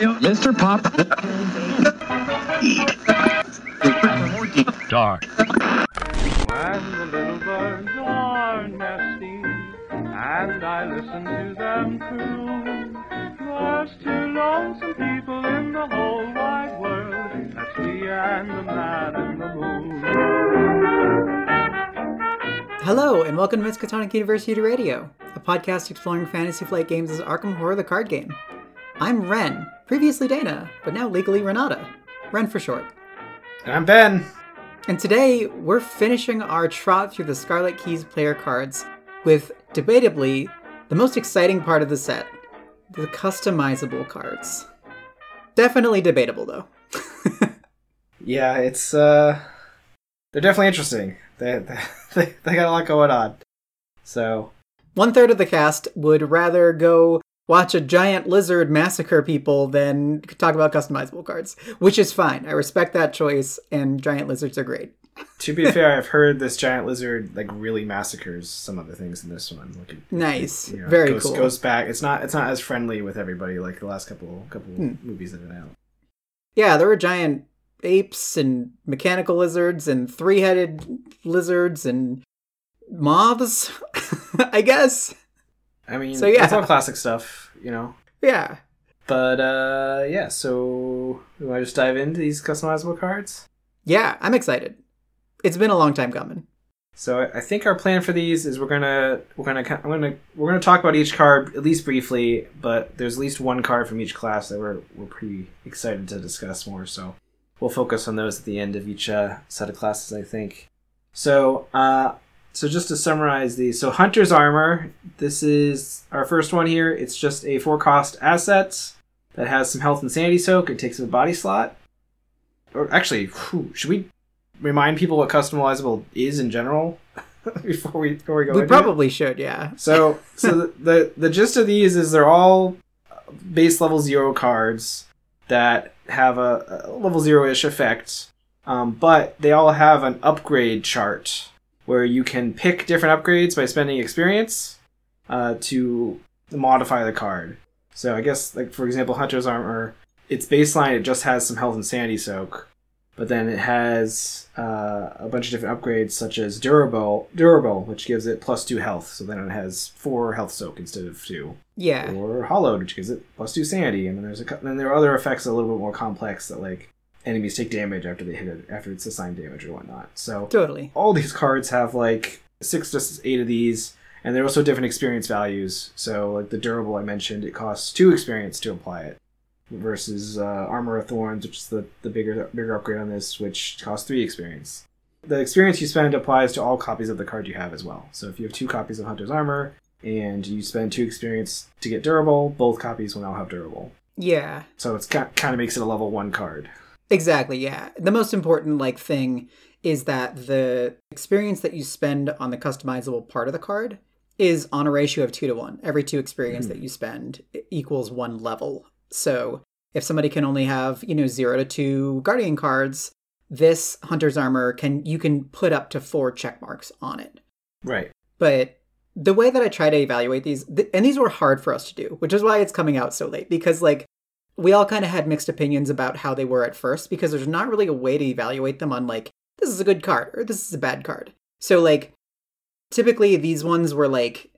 Mr. Pop. Dark. When the little birds are nesting and I listen to them croon, there's two lonesome people in the whole wide world. That's me and the man in the moon. Hello, and welcome to Miskatonic University Radio, a podcast exploring Fantasy Flight Games' as Arkham Horror the card game. I'm Ren, previously Dana, but now legally Renata. Ren for short. And I'm Ben. And today, we're finishing our trot through the Scarlet Keys player cards with, debatably, the most exciting part of the set the customizable cards. Definitely debatable, though. Yeah, it's uh they're definitely interesting. They they, they got a lot going on. So One third of the cast would rather go watch a giant lizard massacre people than talk about customizable cards, which is fine. I respect that choice, and giant lizards are great. to be fair, I've heard this giant lizard like really massacres some of the things in this one. Like, it, Nice. you know, Very goes, cool. Goes back. It's not it's not as friendly with everybody like the last couple couple Hmm. movies that have been out. Yeah, there were giant apes and mechanical lizards and three headed lizards and moths, I guess. I mean, So, yeah. it's all classic stuff, you know. Yeah. But uh yeah, so we want to just dive into these customizable cards. Yeah, I'm excited. It's been a long time coming. So I- I think our plan for these is we're gonna we're gonna I'm gonna we're gonna talk about each card at least briefly, but there's at least one card from each class that we're we're pretty excited to discuss more. So we'll focus on those at the end of each uh, set of classes, I think. So uh, so just to summarize these, so Hunter's Armor. This is our first one here. It's just a four cost asset that has some health and sanity soak. It takes a body slot. Or actually, whew, should we remind people what customizable is in general before we before we go we into it? probably should, yeah. so so the, the the gist of these is they're all base level zero cards that have a, a level zero ish effect um, but they all have an upgrade chart where you can pick different upgrades by spending experience uh, to modify the card so i guess like for example hunter's armor its baseline it just has some health and sanity soak but then it has uh, a bunch of different upgrades such as durable durable which gives it plus two health so then it has four health soak instead of two Yeah. or hallowed which gives it plus two sanity and then there's a then there are other effects a little bit more complex that like enemies take damage after they hit it after it's assigned damage or whatnot. So Totally. all these cards have like six to eight of these and they're also different experience values. So like the durable i mentioned it costs two experience to apply it versus uh, armor of thorns which is the, the bigger bigger upgrade on this which costs three experience. The experience you spend applies to all copies of the card you have as well. So if you have two copies of hunter's armor and you spend two experience to get durable both copies will now have durable. Yeah. so it's kind of makes it a level one card Exactly, yeah. The most important like thing is that the experience that you spend on the customizable part of the card is on a ratio of 2 to 1. Every 2 experience hmm. that you spend equals 1 level. So, if somebody can only have, you know, 0 to 2 guardian cards, this hunter's armor can you can put up to 4 check marks on it. right But the way that I try to evaluate these, th- and these were hard for us to do, which is why it's coming out so late, because like we all kind of had mixed opinions about how they were at first, because there's not really a way to evaluate them on like, this is a good card or this is a bad card. So like, typically these ones were like,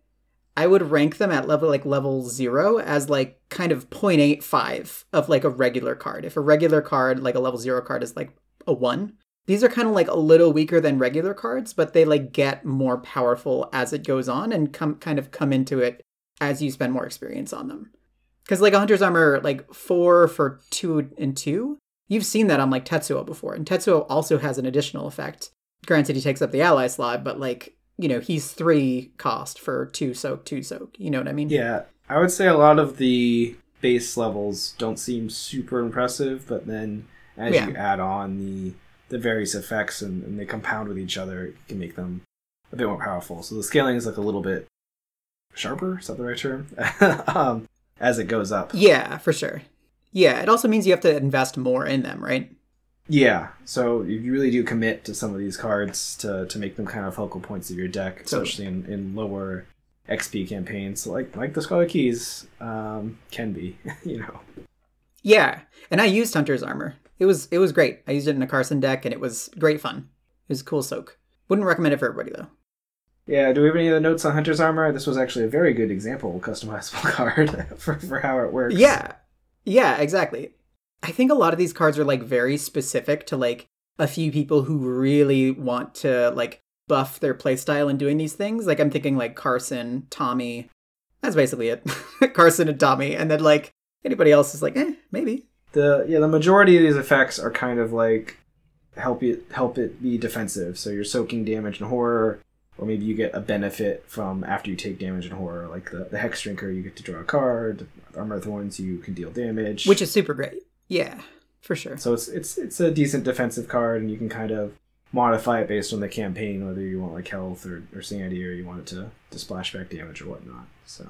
I would rank them at level like level zero as like kind of 0.85 of like a regular card. If a regular card, like a level zero card, is like a one, these are kind of like a little weaker than regular cards, but they like get more powerful as it goes on and come kind of come into it as you spend more experience on them. Because like a hunter's armor, like four for two and two, you've seen that on like Tetsuo before, and Tetsuo also has an additional effect. Granted, he takes up the ally slot, but like you know he's three cost for two soak, two soak. You know what I mean? Yeah, I would say a lot of the base levels don't seem super impressive, but then as Yeah. you add on the the various effects and, and they compound with each other, it can make them a bit more powerful. So the scaling is like a little bit sharper. Is that the right term? um, as it goes up. Yeah, for sure. Yeah, it also means you have to invest more in them, right? Yeah, so you really do commit to some of these cards to, to make them kind of focal points of your deck, especially in, in lower XP campaigns, like like the Scarlet Keys um, can be, you know. Yeah, and I used Hunter's armor. It was it was great. I used it in a Carson deck, and it was great fun. It was a cool soak. Wouldn't recommend it for everybody though. Yeah, do we have any other notes on Hunter's Armor? This was actually a very good example customizable card for, for how it works. Yeah, yeah, exactly. I think a lot of these cards are like very specific to like a few people who really want to like buff their playstyle in doing these things. Like I'm thinking like Carson, Tommy. That's basically it. Carson and Tommy, and then like anybody else is like, eh, maybe. The yeah, the majority of these effects are kind of like help it help it be defensive. So you're soaking damage and horror, or maybe you get a benefit from after you take damage in horror, like the, the Hex Drinker, you get to draw a card. Armor of Thorns, you can deal damage. Which is super great. Yeah, for sure. So it's it's it's a decent defensive card, and you can kind of modify it based on the campaign, whether you want like health or, or sanity, or you want it to, to splash back damage or whatnot. So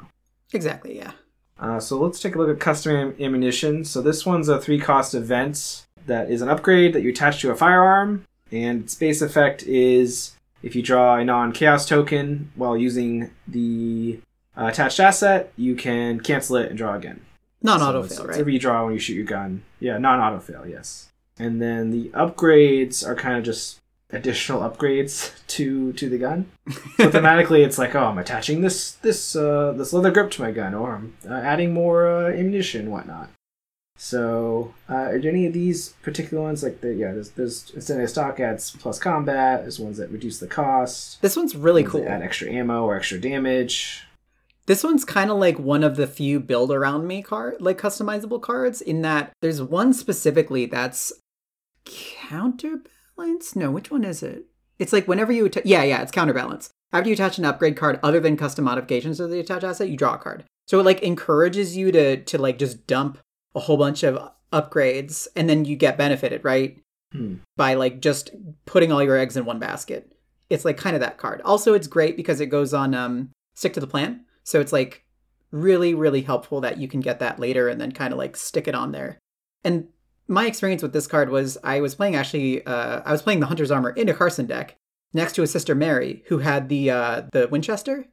Exactly, yeah. uh, so let's take a look at custom am- ammunition. So this one's a three cost event that is an upgrade that you attach to a firearm, and its base effect is if you draw a non chaos token while using the uh, attached asset, you can cancel it and draw again. Non auto it's- fail, it's right? You draw when you shoot your gun. Yeah, non auto fail, yes. And then the upgrades are kind of just additional upgrades to to the gun. So thematically, it's like, oh, I'm attaching this this uh, this leather grip to my gun, or I'm uh, adding more uh, ammunition, whatnot. So, uh, are there any of these particular ones like the yeah? There's there's extended stock adds plus combat. There's ones that reduce the cost. This one's really cool. Add extra ammo or extra damage. This one's kind of like one of the few build around me card, like customizable cards, in that there's one specifically that's counterbalance. No, which one is it? It's like whenever you, atta- yeah, yeah, it's counterbalance. After you attach an upgrade card other than custom modifications to the attached asset, you draw a card. So it like encourages you to to like just dump a whole bunch of upgrades, and then you get benefited, right? Hmm. By like just putting all your eggs in one basket. It's like kind of that card. Also, it's great because it goes on um, stick to the plan. So it's like really, really helpful that you can get that later and then kind of like stick it on there. And my experience with this card was I was playing actually, uh, I was playing the Hunter's Armor in a Carson deck next to a sister Mary who had the uh, the Winchester,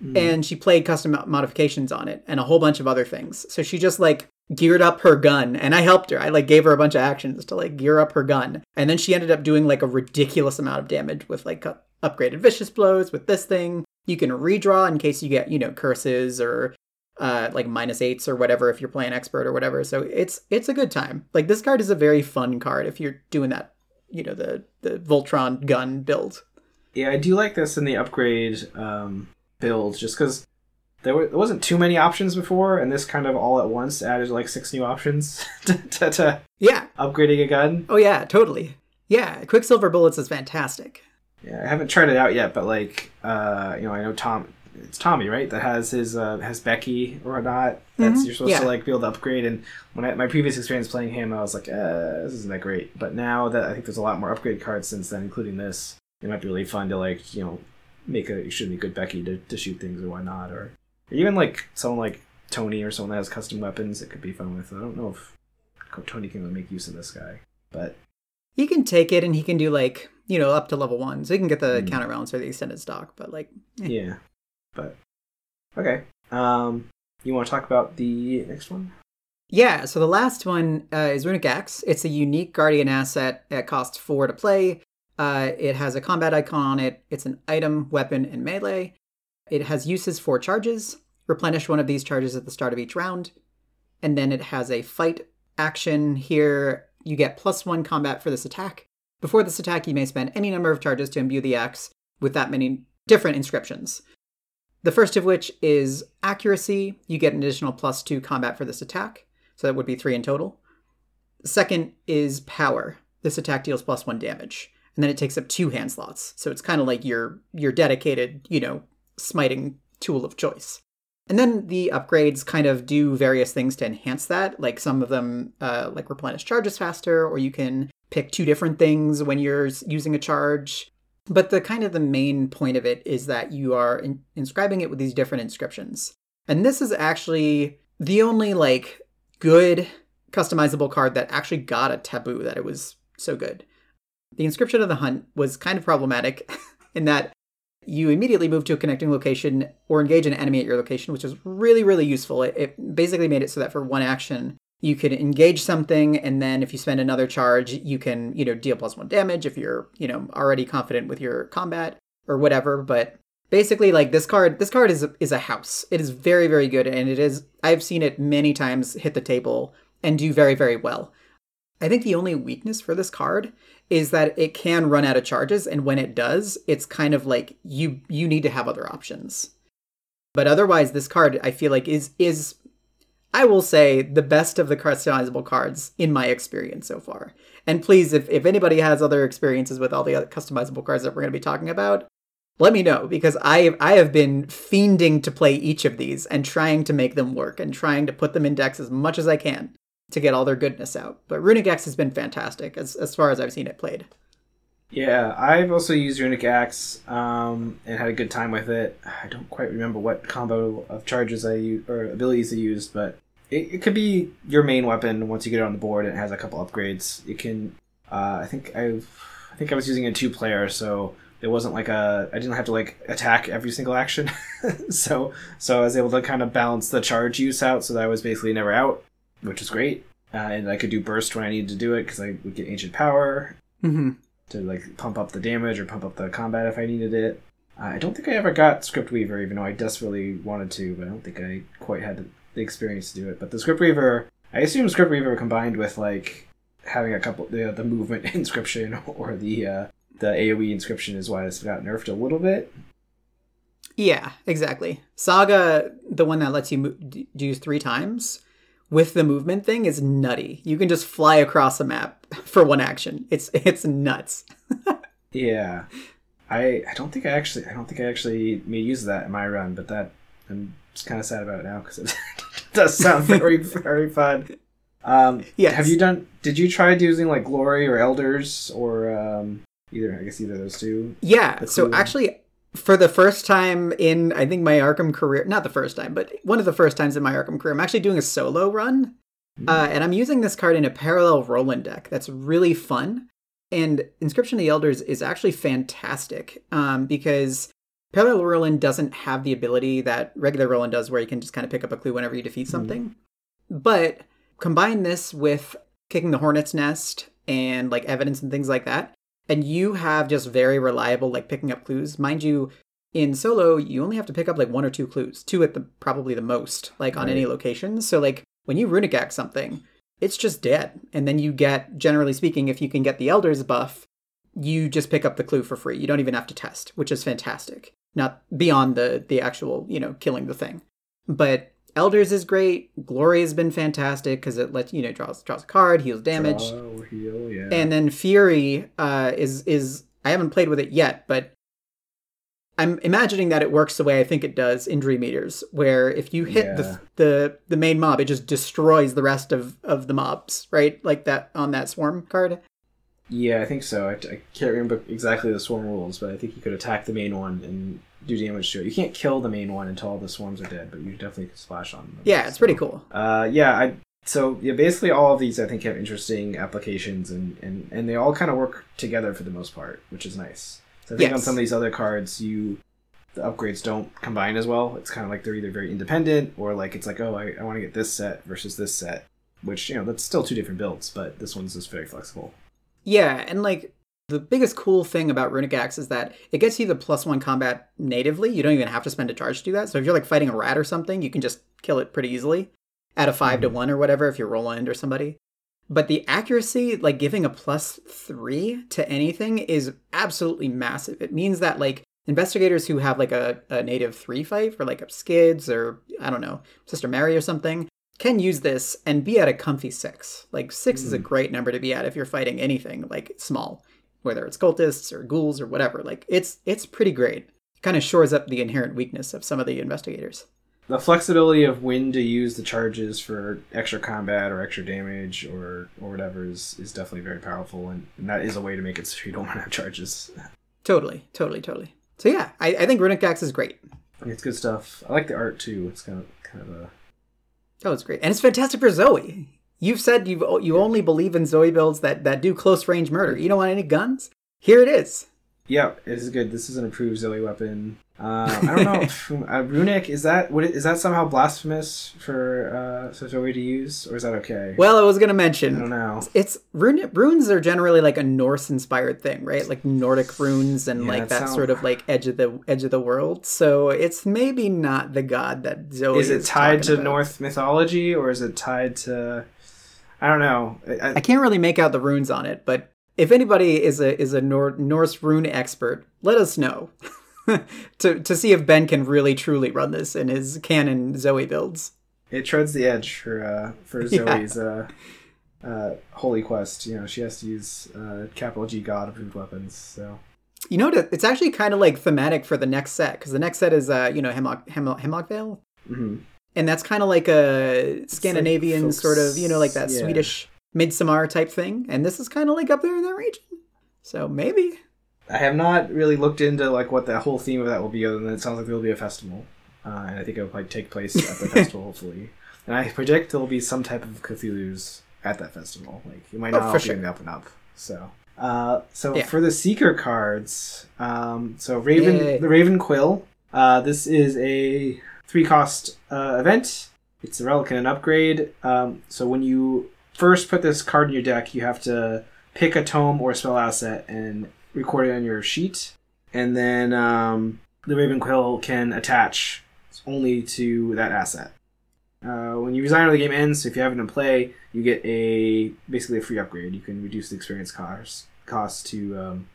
Hmm. and she played custom modifications on it and a whole bunch of other things. So she just like geared up her gun, and I helped her. I like gave her a bunch of actions to like gear up her gun, and then she ended up doing like a ridiculous amount of damage with like upgraded vicious blows with this thing. You can redraw in case you get you know curses or uh, like minus eights or whatever if you're playing expert or whatever. So it's it's a good time. Like this card is a very fun card if you're doing that. You know the the Voltron gun build. Yeah, I do like this in the upgrade um, build, just because there, were, there wasn't too many options before, and this kind of all at once added like six new options to, to, to Yeah. upgrading a gun. Oh yeah. Totally. Yeah. Quicksilver bullets is fantastic. Yeah, I haven't tried it out yet, but like, uh, you know, I know Tom. It's Tommy, right? That has his uh, has Becky or not. That's Mhm, you're supposed yeah. to like be able to upgrade. And when I, my previous experience playing him, I was like, uh, this isn't that great. But now that I think there's a lot more upgrade cards since then, including this, it might be really fun to like you know make a you should be good Becky to, to shoot things or whatnot, or even like someone like Tony or someone that has custom weapons. It could be fun with. I don't know if Tony can really make use of this guy, but He can take it and he can do like you know up to level one, so he can get the Hmm. counterbalance or the extended stock. But like, eh. yeah. But okay. Um, you want to talk about the next one? yeah. So the last one uh, is Runic Axe. It's a unique guardian asset. It costs four to play. Uh, it has a combat icon on it. It's an item, weapon, and melee. It has uses for charges. Replenish one of these charges at the start of each round. And then it has a fight action here. You get plus one combat for this attack. Before this attack, you may spend any number of charges to imbue the axe with that many different inscriptions. The first of which is accuracy. You get an additional plus two combat for this attack. So that would be three in total. Second is power. This attack deals plus one damage. And then it takes up two hand slots. So it's kind of like your your dedicated, you know, smiting tool of choice. And then the upgrades kind of do various things to enhance that. Like some of them, uh, like replenish charges faster, or you can pick two different things when you're using a charge. But the kind of the main point of it is that you are in- inscribing it with these different inscriptions. And this is actually the only like good customizable card that actually got a taboo that it was so good. The inscription of the hunt was kind of problematic in that you immediately move to a connecting location or engage an enemy at your location, which is really, really useful. It, it basically made it so that for one action, you can engage something, and then if you spend another charge, you can, you know, deal plus one damage if you're, you know, already confident with your combat or whatever. But basically, like this card, this card is is a house. It is very, very good, and it is. I've seen it many times hit the table and do very, very well. I think the only weakness for this card is that it can run out of charges, and when it does, it's kind of like you you need to have other options. But otherwise, this card I feel like is is I will say the best of the customizable cards in my experience so far. And please, if, if anybody has other experiences with all the other customizable cards that we're going to be talking about, let me know because I I have been fiending to play each of these and trying to make them work and trying to put them in decks as much as I can to get all their goodness out. But Runic Axe has been fantastic as as far as I've seen it played. Yeah, I've also used Runic Axe um, and had a good time with it. I don't quite remember what combo of charges I used or abilities I used, but it, it could be your main weapon once you get it on the board and it has a couple upgrades. It can. Uh, I think I've. I think I was using a two player, so it wasn't like a. I didn't have to like attack every single action, so so I was able to kind of balance the charge use out, so that I was basically never out, which is great. Uh, and I could do burst when I needed to do it because I would get ancient power. Mm-hmm to like pump up the damage or pump up the combat if I needed it. Uh, I don't think I ever got Script Weaver, even though I desperately wanted to, but I don't think I quite had the experience to do it. But the Script Weaver, I assume Script Weaver combined with like having a couple the the movement inscription or the uh, the AOE inscription is why this got nerfed a little bit. Yeah, exactly. Saga, the one that lets you mo- use three times, with the movement thing is nutty. You can just fly across a map for one action. It's it's nuts. yeah. I I don't think I actually I don't think I actually made use of that in my run, but that I'm just kind of sad about it now because it does sound very very fun. Um, yeah. Have you done? Did you try using like Glory or Elders or um, either? I guess either of those two. Yeah. So actually, for the first time in I think my Arkham career, not the first time, but one of the first times in my Arkham career, I'm actually doing a solo run, mm. uh, and I'm using this card in a parallel Roland deck. That's really fun, and Inscription of the Elders is actually fantastic um, because parallel Roland doesn't have the ability that regular Roland does, where you can just kind of pick up a clue whenever you defeat mm. something. Mm. But combine this with kicking the Hornet's Nest and like evidence and things like that, and you have just very reliable like picking up clues. Mind you, in solo, you only have to pick up like one or two clues, two at the probably the most, like on right. any location. So like when you runic axe something, it's just dead. And then you get, generally speaking, if you can get the elders buff, you just pick up the clue for free. You don't even have to test, which is fantastic. Not beyond the the actual, you know, killing the thing. But Elders is great. Glory has been fantastic because it lets you know draws draws a card, heals damage, Draw, heal, yeah. and then Fury uh, is is I haven't played with it yet, but I'm imagining that it works the way I think it does in Dream Eaters, where if you hit yeah. the, the the main mob, it just destroys the rest of of the mobs, right? Like that on that swarm card. Yeah, I think so. I, I can't remember exactly the swarm rules, but I think you could attack the main one and do damage to it. You can't kill the main one until all the swarms are dead, but you definitely can splash on them. Yeah, it's so, pretty cool. Uh, yeah, I so yeah, basically all of these I think have interesting applications and and and they all kind of work together for the most part, which is nice. So I think yes. on some of these other cards, you the upgrades don't combine as well. It's kind of like they're either very independent or like it's like oh I, I want to get this set versus this set, which you know that's still two different builds, but this one's just very flexible. Yeah, and like the biggest cool thing about Runic Axe is that it gets you the plus one combat natively. You don't even have to spend a charge to do that. So if you're like fighting a rat or something, you can just kill it pretty easily at a 5 mm-hmm. to one or whatever if you're Roland or somebody. But the accuracy, like giving a plus three to anything, is absolutely massive. It means that like investigators who have like a, a native three fight for like skids or I don't know, Sister Mary or something, can use this and be at a comfy six. Like six mm. is a mm. great number to be at if you're fighting anything like small whether it's cultists or ghouls or whatever. Like it's it's pretty great. It kind of shores up the inherent weakness of some of the investigators. The flexibility of when to use the charges for extra combat or extra damage or or whatever is, is definitely very powerful, and, and that is a way to make it so you don't want to have charges. Totally, totally, totally. So yeah, I, I think Runic Axe is great. It's good stuff. I like the art too. It's kind of kind of a. Oh, it's great, and it's fantastic for Zoe. You've said you you only believe in Zoe builds that that do close range murder. You don't want any guns. Here it is. Yep, it is good. This is an approved Zoe weapon. Uh, I don't know. if, uh, runic is that what is that somehow blasphemous for uh, Zoe to use, or is that okay? Well, I was gonna mention. I don't know. it's rune, runes are generally like a Norse-inspired thing, right? Like Nordic runes and Yeah, like that sound- sort of like edge of the edge of the world. So it's maybe not the god that Zoe Is Is it tied to about. Norse mythology, or is it tied to? I don't know. I, I can't really make out the runes on it, but if anybody is a is a Nor- Norse rune expert, let us know to to see if Ben can really truly run this in his canon Zoe builds. it treads the edge for uh, for Yeah. Zoe's uh, uh, holy quest. You know, she has to use uh, capital G God approved weapons. So You know, it's actually kind of like thematic for the next set because the next set is uh you know Hemlock Hemlock, Hemlock Vale, hmm and that's kind of like a Scandinavian folks- sort of you know like that yeah. Swedish midsummer type thing, and this is kind of like up there in that region. So maybe I have not really looked into like what the whole theme of that will be, other than it sounds like there will be a festival, uh, and I think it will like take place at the festival, hopefully. And I predict there will be some type of Cthulhu's at that festival. Like you might Oh, not for all be sure. in up and up. So, uh, so Yeah. for the seeker cards, um, so Raven, Yay. the Raven Quill. Uh, this is a three cost uh, event. It's a relic and an upgrade. Um, so when you first put this card in your deck, you have to pick a tome or spell asset and record it on your sheet, and then um, the Raven Quill can attach only to that asset. Uh, when you resign or the game ends, so if you have it in play, you get a basically a free upgrade. You can reduce the experience cost cost to um,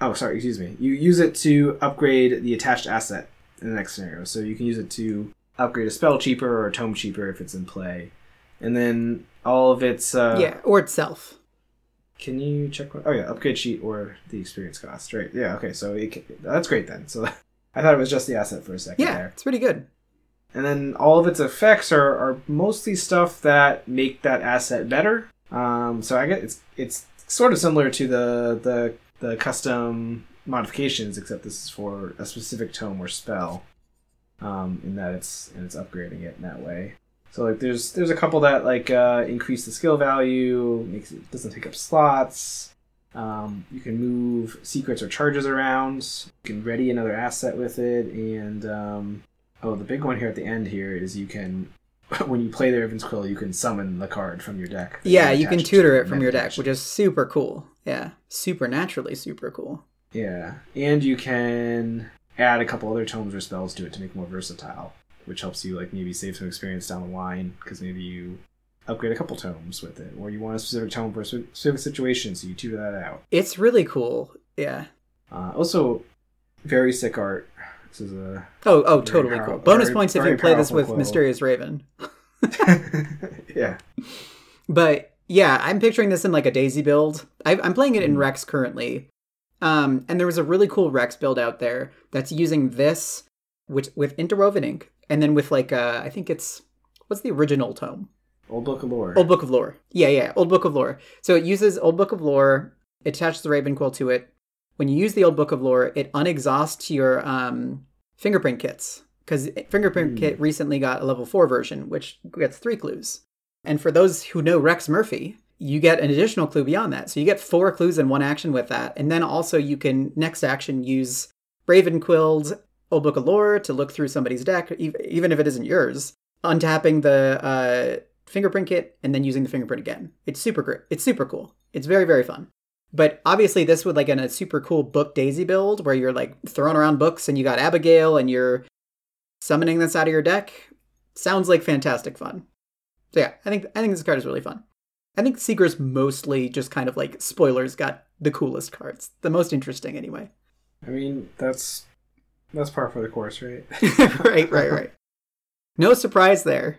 oh sorry excuse me. You use it to upgrade the attached asset in the next scenario. So you can use it to upgrade a spell cheaper or a tome cheaper if it's in play, and then all of its uh, yeah, or itself. can you check what? Oh yeah, upgrade sheet or the experience cost. Right. Yeah. Okay. So it can, that's great then. So I thought it was just the asset for a second Yeah, there. it's pretty good. And then all of its effects are, are mostly stuff that make that asset better. Um, so I get it's it's sort of similar to the the the custom modifications, except this is for a specific tome or spell. Um, in that it's and it's upgrading it in that way. So like there's there's a couple that like uh, increase the skill value, makes it doesn't take up slots. Um, you can move secrets or charges around. You can ready another asset with it, and um, oh, the big one here at the end here is you can when you play the Raven's Quill, you can summon the card from your deck. Yeah, you can tutor it it from your deck, which is super cool. Yeah, supernaturally super cool. Yeah, and you can add a couple other tomes or spells to it to make it more versatile, which helps you like maybe save some experience down the line because maybe you upgrade a couple tomes with it, or you want a specific tome for a specific situation, so you tutor that out. It's really cool. Yeah. Uh, also, very sick art. This is a Oh, oh, totally power- cool. Bonus very- points if you play this with quill. Mysterious Raven. yeah. But yeah, I'm picturing this in like a Daisy build. I, I'm playing it in Mm. Rex currently, um, and there was a really cool Rex build out there that's using this, which with interwoven ink, and then with like uh, I think it's what's the original tome? Old Book of Lore. Old Book of Lore. Yeah, yeah, Old Book of Lore. So it uses Old Book of Lore, it attaches the Raven Quill to it. When you use the Old Book of Lore, it unexhausts your um, fingerprint kits because fingerprint Hmm. kit recently got a level four version, which gets three clues. And for those who know Rex Murphy, you get an additional clue beyond that. So you get four clues in one action with that, and then also you can next action use Raven Quill's Old Book of Lore to look through somebody's deck, even if it isn't yours, untapping the uh, fingerprint kit and then using the fingerprint again. It's super great. It's super cool. It's very very fun. But obviously, this would like in a super cool book Daisy build where you're like throwing around books and you got Abigail and you're summoning this out of your deck. Sounds like fantastic fun. So yeah, I think I think this card is really fun. I think Seeker's mostly just kind of like spoilers got the coolest cards, the most interesting anyway. I mean, that's that's par for the course, right? right, right, right. No surprise there.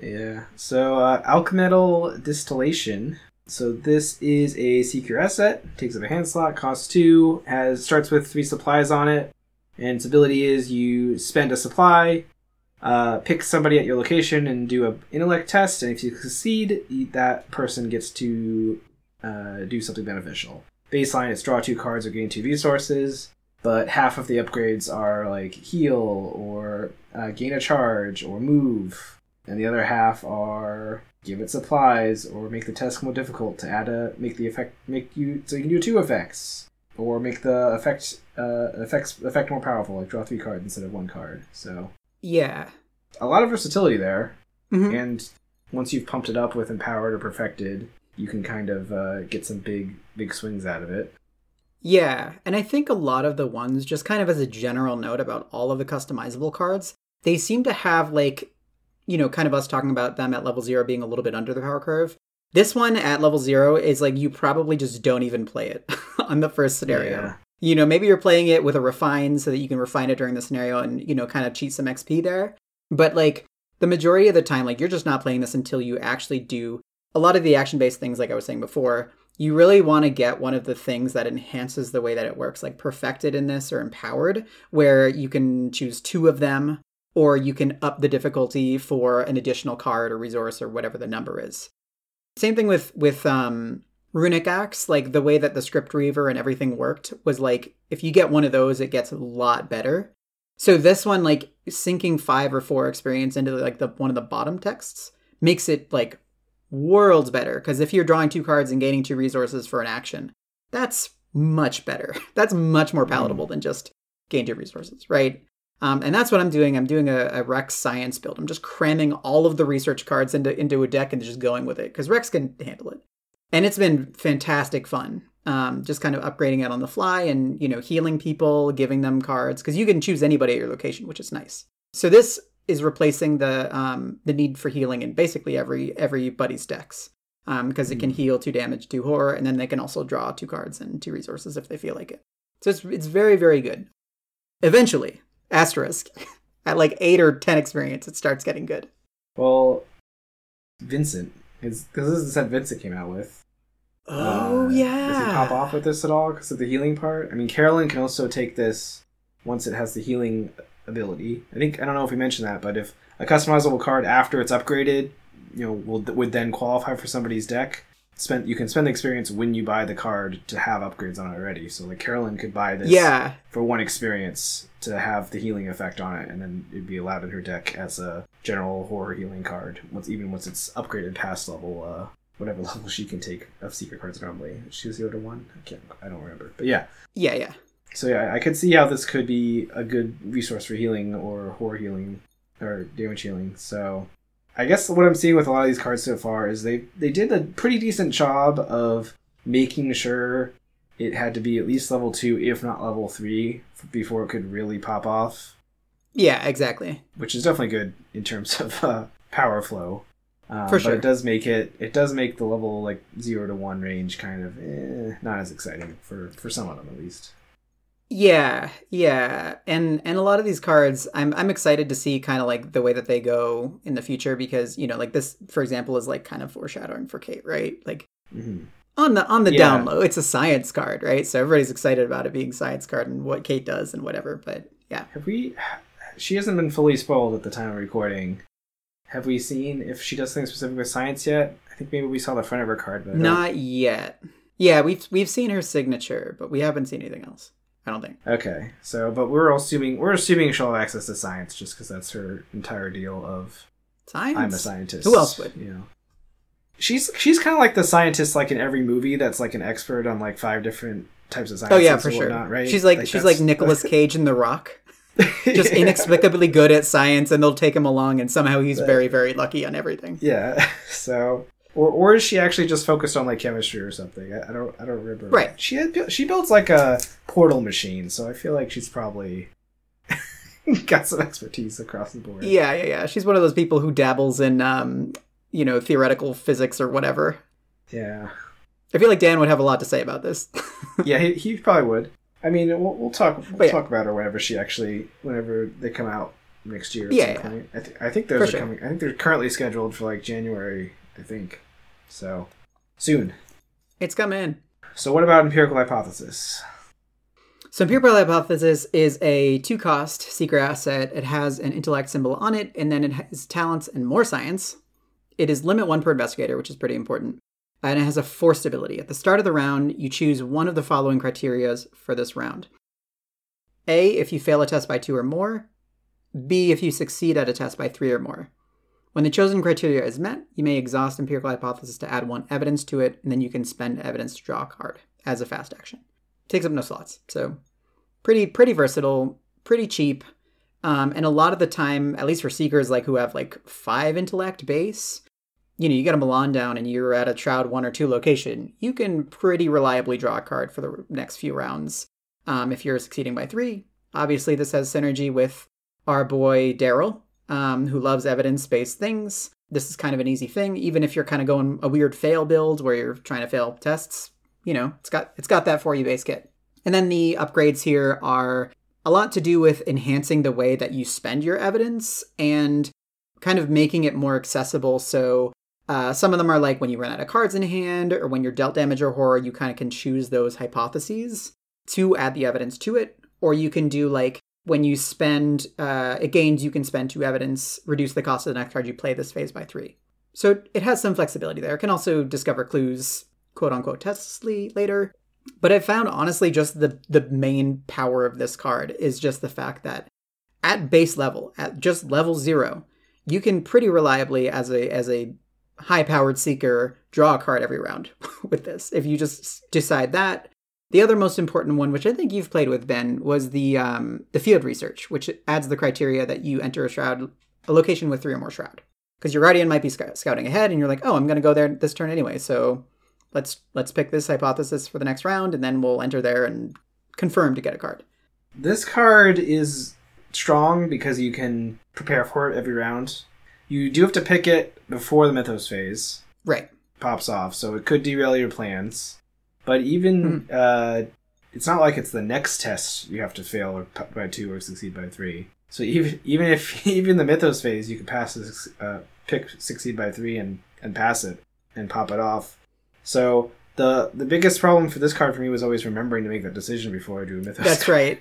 Yeah. So uh, alchemical distillation. So this is a secret asset. Takes up a hand slot. Costs two. Has starts with three supplies on it. And its ability is you spend a supply, uh, pick somebody at your location, and do a intellect test. And if you succeed, that person gets to uh, do something beneficial. Baseline: it's draw two cards or gain two resources. But half of the upgrades are like heal or uh, gain a charge or move and the other half are give it supplies or make the test more difficult to add a make the effect make you so you can do two effects or make the effect uh, effects effect more powerful, like draw three cards instead of one card. So Yeah. a lot of versatility there, Mhm. and once you've pumped it up with empowered or perfected, you can kind of uh, get some big big swings out of it. Yeah, and I think a lot of the ones, just kind of as a general note about all of the customizable cards, they seem to have like, you know, kind of us talking about them at level zero being a little bit under the power curve. This one at level zero is like you probably just don't even play it on the first scenario. Yeah. You know, maybe you're playing it with a refine so that you can refine it during the scenario and, you know, kind of cheat some XP there. But like the majority of the time, like you're just not playing this until you actually do a lot of the action based things, like I was saying before. You really want to get one of the things that enhances the way that it works, like perfected in this or empowered, where you can choose two of them, or you can up the difficulty for an additional card or resource or whatever the number is. Same thing with with um, runic axe. Like the way that the Script Weaver and everything worked was like if you get one of those, it gets a lot better. So this one, like sinking five or four experience into like the one of the bottom texts, makes it like worlds better. Because if you're drawing two cards and gaining two resources for an action, that's much better. That's much more palatable than just gain two resources, right? Um, and that's what I'm doing. I'm doing a, a Rex science build. I'm just cramming all of the research cards into into a deck and just going with it because Rex can handle it. And it's been fantastic fun. Um, just kind of upgrading it on the fly and you know healing people, giving them cards because you can choose anybody at your location, which is nice. So this is replacing the um, the need for healing in basically every everybody's decks because it can heal two damage, two horror, and then they can also draw two cards and two resources if they feel like it. So it's it's very very good. Eventually, asterisk at like eight or ten experience, it starts getting good. Well, Vincent, because this is the set Vincent came out with. Oh Uh, yeah. Does he pop off with this at all because of the healing part? I mean, Carolyn can also take this once it has the healing ability. I think I don't know if we mentioned that, but if a customizable card after it's upgraded, you know, will would then qualify for somebody's deck. Spend you can spend the experience when you buy the card to have upgrades on it already. So like Carolyn could buy this Yeah, for one experience to have the healing effect on it, and then it'd be allowed in her deck as a general horror healing card. Once even once it's upgraded past level, uh, whatever level she can take of secret cards normally. She was zero to one. I can't. I don't remember. But yeah. yeah, yeah. So yeah, I could see how this could be a good resource for healing or horror healing or damage healing. So I guess what I'm seeing with a lot of these cards so far is they they did a pretty decent job of making sure it had to be at least level two, if not level three, before it could really pop off, Yeah, exactly. which is definitely good in terms of uh, power flow. Um, For But it does make it it does make the level like zero to one range kind of eh, not as exciting for for some of them at least. Yeah, yeah, and and a lot of these cards, I'm I'm excited to see kind of like the way that they go in the future because you know like this, for example, is like kind of foreshadowing for Kate, right? Like hmm on the on the Yeah. down low, it's a science card, right? So everybody's excited about it being science card and what Kate does and whatever. But yeah, Have we? She hasn't been fully spoiled at the time of recording. Have we seen if she does something specific with science yet? I think maybe we saw the front of her card, but don't- yet. Yeah, we've we've seen her signature, but we haven't seen anything else. I don't think. Okay, so but we're assuming we're assuming she'll have access to science just because that's her entire deal of Science. I'm a scientist. Who else would? You know, she's she's kind of like the scientist, like in every movie, that's like an expert on like five different types of science. Oh yeah, for sure. whatnot, right? She's like, she's like Nicolas Cage in The Rock, just Yeah. inexplicably good at science, and they'll take him along, and somehow he's very very lucky on everything. Yeah. So, or or is she actually just focused on like chemistry or something? I, I don't I don't remember. Right. She had, she builds like a portal machine, so I feel like she's probably got some expertise across the board. Yeah, yeah, yeah. She's one of those people who dabbles in, um, you know, theoretical physics or whatever. Yeah. I feel like Dan would have a lot to say about this. Yeah. He, he probably would. I mean, we'll, we'll talk we'll yeah. talk about her whenever she actually whenever they come out next year. Yeah, yeah. I, th- I think those For are sure. coming. I think they're currently scheduled for like January. I think. So soon. it's coming. So what about empirical hypothesis? So Empirical Hypothesis is a two-cost secret asset. It has an intellect symbol on it, and then it has talents and more science. It is limit one per investigator, which is pretty important. And it has a forced ability. At the start of the round, you choose one of the following criterias for this round. A, if you fail a test by two or more. B, if you succeed at a test by three or more. When the chosen criteria is met, you may exhaust Empirical Hypothesis to add one evidence to it, and then you can spend evidence to draw a card as a fast action. takes up no slots. So pretty pretty versatile, pretty cheap. Um, and a lot of the time, at least for seekers like who have like five intellect base, you know, you get a Milan down and you're at a Shroud one or two location, you can pretty reliably draw a card for the next few rounds. Um, if you're succeeding by three, obviously this has synergy with our boy Darrell, um, who loves evidence-based things. This is kind of an easy thing, even if you're kind of going a weird fail build where you're trying to fail tests. You know, it's got it's got that for you base kit. And then the upgrades here are a lot to do with enhancing the way that you spend your evidence and kind of making it more accessible. So uh, some of them are like when you run out of cards in hand or when you're dealt damage or horror, you kind of can choose those hypotheses to add the evidence to it. Or you can do like when you spend, uh, it gains, you can spend two evidence, reduce the cost of the next card you play this phase by three. So it has some flexibility there. It can also discover clues, quote unquote, testly later. But I found honestly just the the main power of this card is just the fact that at base level, at just level zero, you can pretty reliably as a as a high powered seeker draw a card every round with this. If you just decide that. The other most important one, which I think you've played with, Ben, was the um, the field research, which adds the criteria that you enter a shroud, a location with three or more shroud. Because your guardian might be sc- scouting ahead, and you're like, oh, I'm going to go there this turn anyway, so let's let's pick this hypothesis for the next round, and then we'll enter there and confirm to get a card. This card is strong because you can prepare for it every round. You do have to pick it before the Mythos phase Right. pops off, so it could derail your plans. But even uh, it's not like it's the next test you have to fail or p- by two or succeed by three. So even even if even the Mythos phase, you can pass this, uh, pick succeed by three and and pass it and pop it off. So the the biggest problem for this card for me was always remembering to make that decision before I do a Mythos. That's right.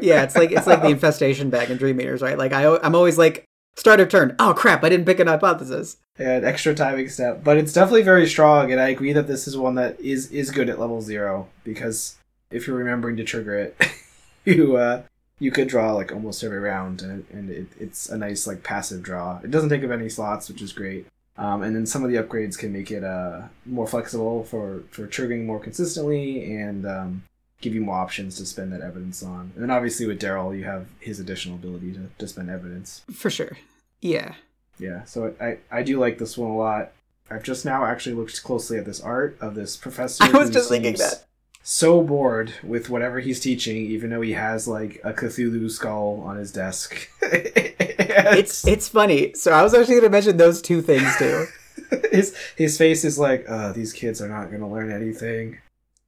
Yeah, it's like it's like the infestation bag in Dream Eaters, right? Like I, I'm always like start of turn. Oh crap! I didn't pick an hypothesis. Yeah, an extra timing step, but it's definitely very strong, and I agree that this is one that is is good at level zero because if you're remembering to trigger it, you uh you could draw like almost every round, and, and it, it's a nice like passive draw. It doesn't take up any slots, which is great. Um, and then some of the upgrades can make it uh more flexible for for triggering more consistently and um, give you more options to spend that evidence on. And then obviously with Darrell, you have his additional ability to, to spend evidence. For sure. Yeah. Yeah, so I, I do like this one a lot. I've just now actually looked closely at this art of this professor. I was just thinking that. So bored with whatever he's teaching, even though he has like a Cthulhu skull on his desk. It's it's funny. So I was actually going to mention those two things too. his his face is like, uh, these kids are not going to learn anything.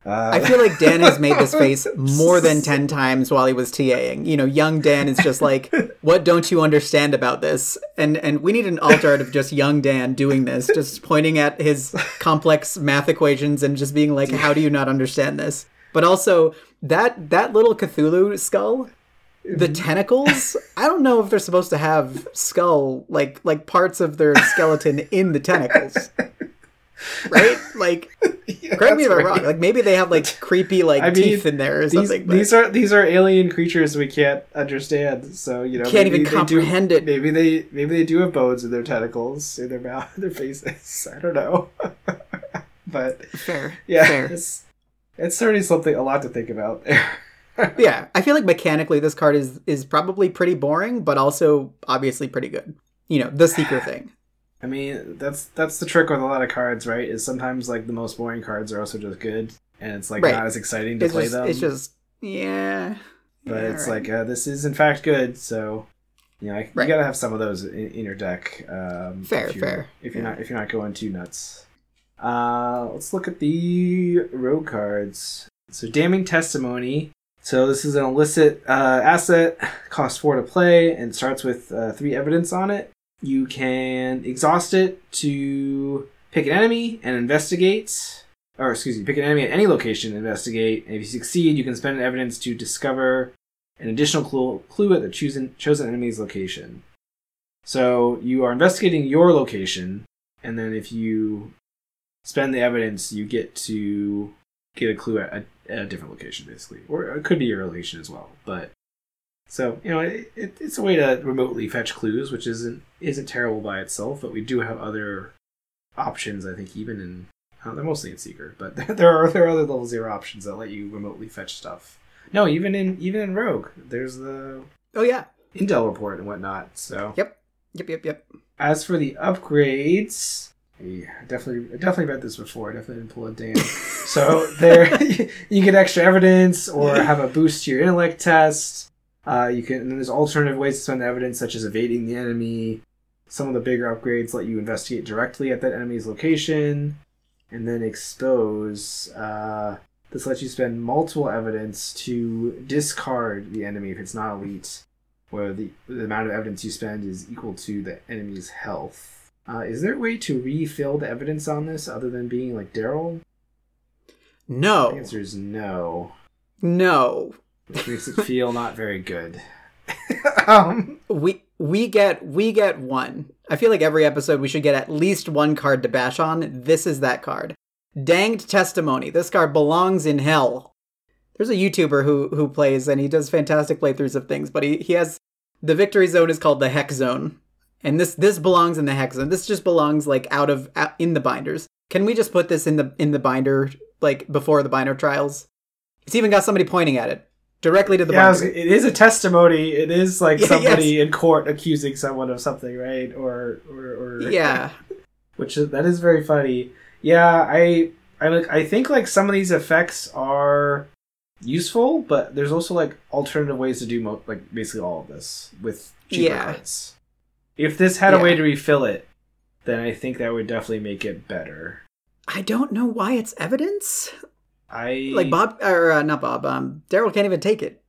Uh, I feel like Dan has made this face more than 10 times while he was TAing. You know, young Dan is just like, what don't you understand about this? And and we need an alt art of just young Dan doing this, just pointing at his complex math equations and just being like, how do you not understand this? But also that that little Cthulhu skull, the tentacles, I don't know if they're supposed to have skull like like parts of their skeleton in the tentacles. Right? Like yeah, Correct me if I'm wrong. Like maybe they have like creepy like I mean, teeth in there or These, something. but these are these are alien creatures we can't understand. So you know, Can't even they do- comprehend it. Maybe they maybe they do have bones in their tentacles, in their mouth, their faces. I don't know, but fair. yeah, Fair. it's it's certainly something a lot to think about there. Yeah, I feel like mechanically this card is is probably pretty boring, but also obviously pretty good. You know, the seeker thing. I mean, that's that's the trick with a lot of cards, right? Is sometimes like the most boring cards are also just good, and it's like Right. not as exciting to It's play just them. it's just yeah. but Yeah, it's right. like uh, this is in fact good. So you know, you Right. gotta have some of those in, in your deck. Um, Fair, if fair. If you're Yeah. not if you're not going too nuts. Uh, let's look at the rogue cards. So damning testimony. So this is an illicit uh, asset, costs four to play, and starts with uh, three evidence on it. You can exhaust it to pick an enemy and investigate, or excuse me, pick an enemy at any location, and investigate. And if you succeed, you can spend evidence to discover an additional clue, clue at the chosen chosen enemy's location. So you are investigating your location, and then if you spend the evidence, you get to get a clue at a, at a different location, basically, or it could be your location as well. But so you know, it, it, it's a way to remotely fetch clues, which isn't isn't terrible by itself. But we do have other options, I think, even in Uh, they're mostly in Seeker, but there are there are other level zero options that let you remotely fetch stuff. No, even in even in Rogue, there's the Oh yeah. Intel report and whatnot. So Yep. Yep. Yep. Yep. as for the upgrades, I definitely I definitely read this before. I definitely didn't pull it down. so there, you get extra evidence or have a boost to your intellect test. Uh, you can and then there's alternative ways to spend evidence, such as evading the enemy. Some of the bigger upgrades let you investigate directly at that enemy's location, and then expose. Uh, this lets you spend multiple evidence to discard the enemy if it's not elite, where the, the amount of evidence you spend is equal to the enemy's health. Uh, is there a way to refill the evidence on this other than being like Darrell? The No. answer is no, No. Which makes it feel not very good. um, We we get we get one. I feel like every episode we should get at least one card to bash on. This is that card. Damning testimony. This card belongs in hell. There's a YouTuber who who plays and he does fantastic playthroughs of things, but he, he has the victory zone is called the hex zone. And this this belongs in the hex zone. This just belongs like out of out, in the binders. Can we just put this in the in the binder like before the binder trials? It's even got somebody pointing at it directly to the yeah, was- it is a testimony. It is like Yeah, somebody in court accusing someone of something, right? Or or, or yeah. which is, that is very funny. Yeah, I I like I think like some of these effects are useful, but there's also like alternative ways to do mo- like basically all of this with cheaper Yeah. cards. If this had a way to refill it, then I think that would definitely make it better. I don't know why it's evidence. I Like Bob or uh, not Bob. Um, Darrell can't even take it.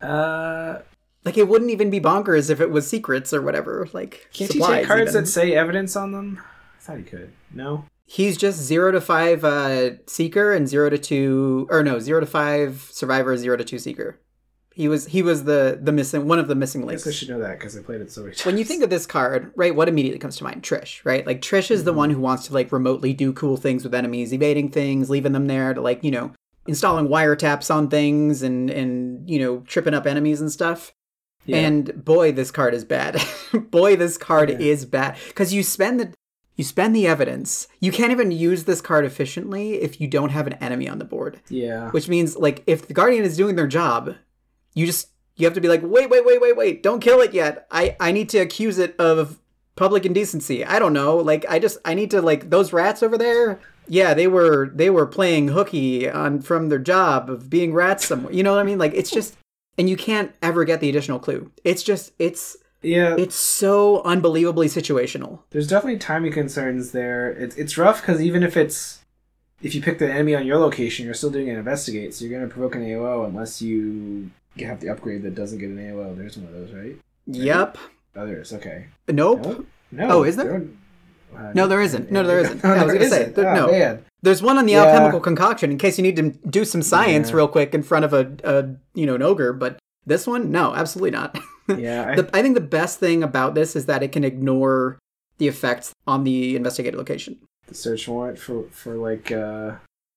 Uh, Like it wouldn't even be bonkers if it was secrets or whatever. Like can't you supplies take cards even. that say evidence on them? I thought he could. No. He's just zero to five uh, seeker and zero to two, or no, zero to five survivor, zero to two seeker. He was he was the the missing one of the missing I links. guess I should know that because I played it so many times. when you think of this card, right, what immediately comes to mind? Trish, right? Like Trish is the mm-hmm. one who wants to like remotely do cool things with enemies, evading things, leaving them there to like, you know, installing wiretaps on things and and you know, tripping up enemies and stuff. Yeah. And boy, this card is bad. boy, this card Yeah. is bad cuz you spend the you spend the evidence. You can't even use this card efficiently if you don't have an enemy on the board yeah, which means like if the guardian is doing their job you just you have to be like wait wait wait wait wait don't kill it yet. I i need to accuse it of public indecency. I don't know. Like i just i need to like those rats over there yeah they were they were playing hooky on from their job of being rats somewhere you know what i mean? Like it's just and you can't ever get the additional clue. It's just it's yeah. it's so unbelievably situational. There's definitely timing concerns there. It's it's rough because even if it's if you pick the enemy on your location, you're still doing an investigate, so you're going to provoke an AOO unless you have the upgrade that doesn't get an AOL. There's one of those, right? yep Oh, there is. Okay. nope No. No. Oh, is there? don't- uh, No, there isn't. No, there isn't. I was there gonna say, isn't. there- Oh, no. man. There's one on the Yeah. alchemical concoction in case you need to do some science Yeah. real quick in front of a, a you know an ogre, but this one, no, absolutely not. Yeah. I, the, I think the best thing about this is that it can ignore the effects on the investigated location. the search warrant for for like uh,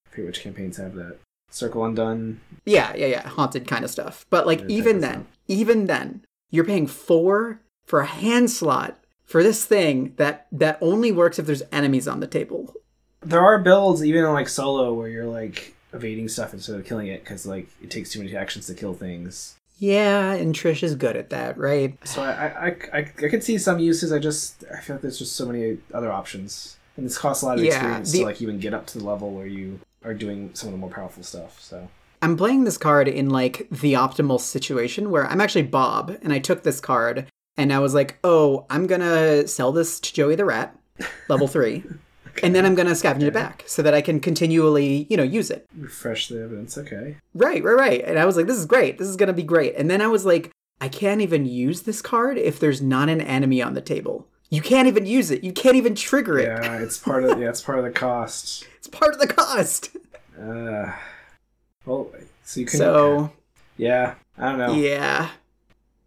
I forget which campaigns have that. Circle Undone. Yeah, yeah, yeah, haunted kind of stuff. But like even then, out. even then, you're paying four for a hand slot for this thing that that only works if there's enemies on the table. There are builds even in like solo where you're like evading stuff instead of killing it because like it takes too many actions to kill things. Yeah, and Trish is good at that, right? So I I, I, I I could see some uses. I just I feel like there's just so many other options, and this costs a lot of Yeah, experience the- to like even get up to the level where you are doing some of the more powerful stuff. So I'm playing this card in like the optimal situation where I'm actually Bob and I took this card and I was like, oh, I'm gonna sell this to Joey the Rat, level three, and then I'm gonna scavenge it back so that I can continually, you know, use it. refresh the evidence. Okay. Right, right, right. And I was like, this is great. This is gonna be great. And then I was like, I can't even use this card if there's not an enemy on the table. You can't even use it. You can't even trigger it. Yeah, it's part of yeah, it's part of the cost. It's part of the cost. Uh, well, so you can. So yeah, I don't know. yeah,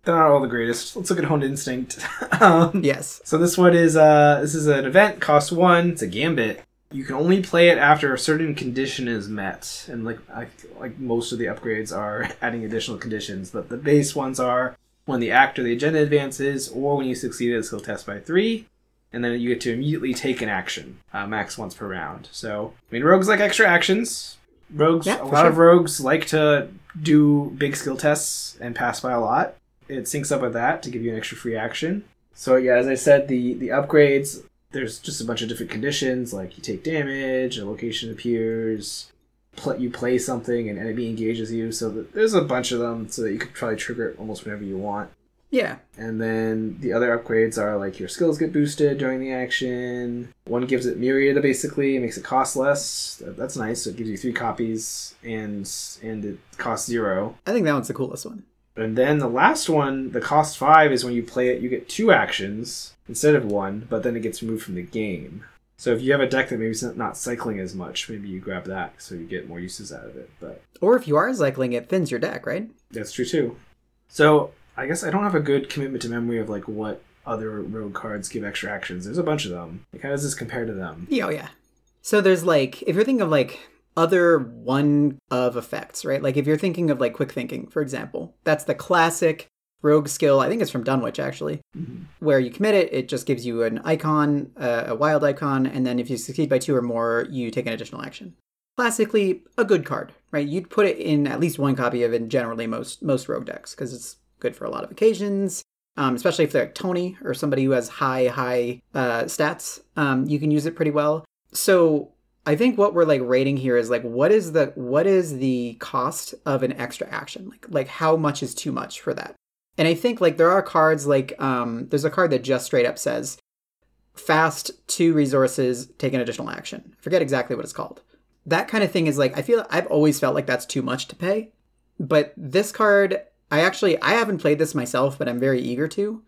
They're not all the greatest. Let's look at Honed Instinct. um, yes. So this one is uh this is an event cost one. It's a gambit. You can only play it after a certain condition is met, and like I, like most of the upgrades are adding additional conditions. But the base ones are when the act or the agenda advances, or when you succeed at a skill test by three, and then you get to immediately take an action, uh, max once per round. So, I mean, rogues like extra actions. Rogues, Yeah, a lot of rogues like to do big skill tests and pass by a lot. It syncs up with that to give you an extra free action. So yeah, as I said, the the upgrades there's just a bunch of different conditions like you take damage, a location appears, pl- you play something, and enemy engages you. So th- there's a bunch of them, so that you could probably trigger it almost whenever you want. Yeah. And then the other upgrades are like your skills get boosted during the action. One gives it myriad basically, it makes it cost less. That's nice. So it gives you three copies and and it costs zero. I think that one's the coolest one. And then the last one, the cost five, is when you play it, you get two actions instead of one, but then it gets removed from the game. So if you have a deck that maybe is not cycling as much, maybe you grab that so you get more uses out of it. But Or if you are cycling, it thins your deck, right? that's true too. So I guess I don't have a good commitment to memory of like what other rogue cards give extra actions. There's a bunch of them. Like, how does this compare to them? Yeah, oh yeah. So there's like, if you're thinking of like other one of effects, right? Like if you're thinking of like quick thinking, for example, that's the classic rogue skill. I think it's from Dunwich actually, where you commit it, it just gives you an icon, uh, a wild icon, and then if you succeed by two or more, you take an additional action. Classically, a good card, right? You'd put it in at least one copy of it. Generally, most most rogue decks because it's good for a lot of occasions. Um, especially if they're like Tony or somebody who has high high uh, stats, um, you can use it pretty well. So I think what we're like rating here is like what is the what is the cost of an extra action? Like like how much is too much for that? And I think like there are cards like um there's a card that just straight up says fast two resources take an additional action. I forget exactly what it's called. That kind of thing is like I feel I've always felt like that's too much to pay. But this card I actually I haven't played this myself, but I'm very eager to.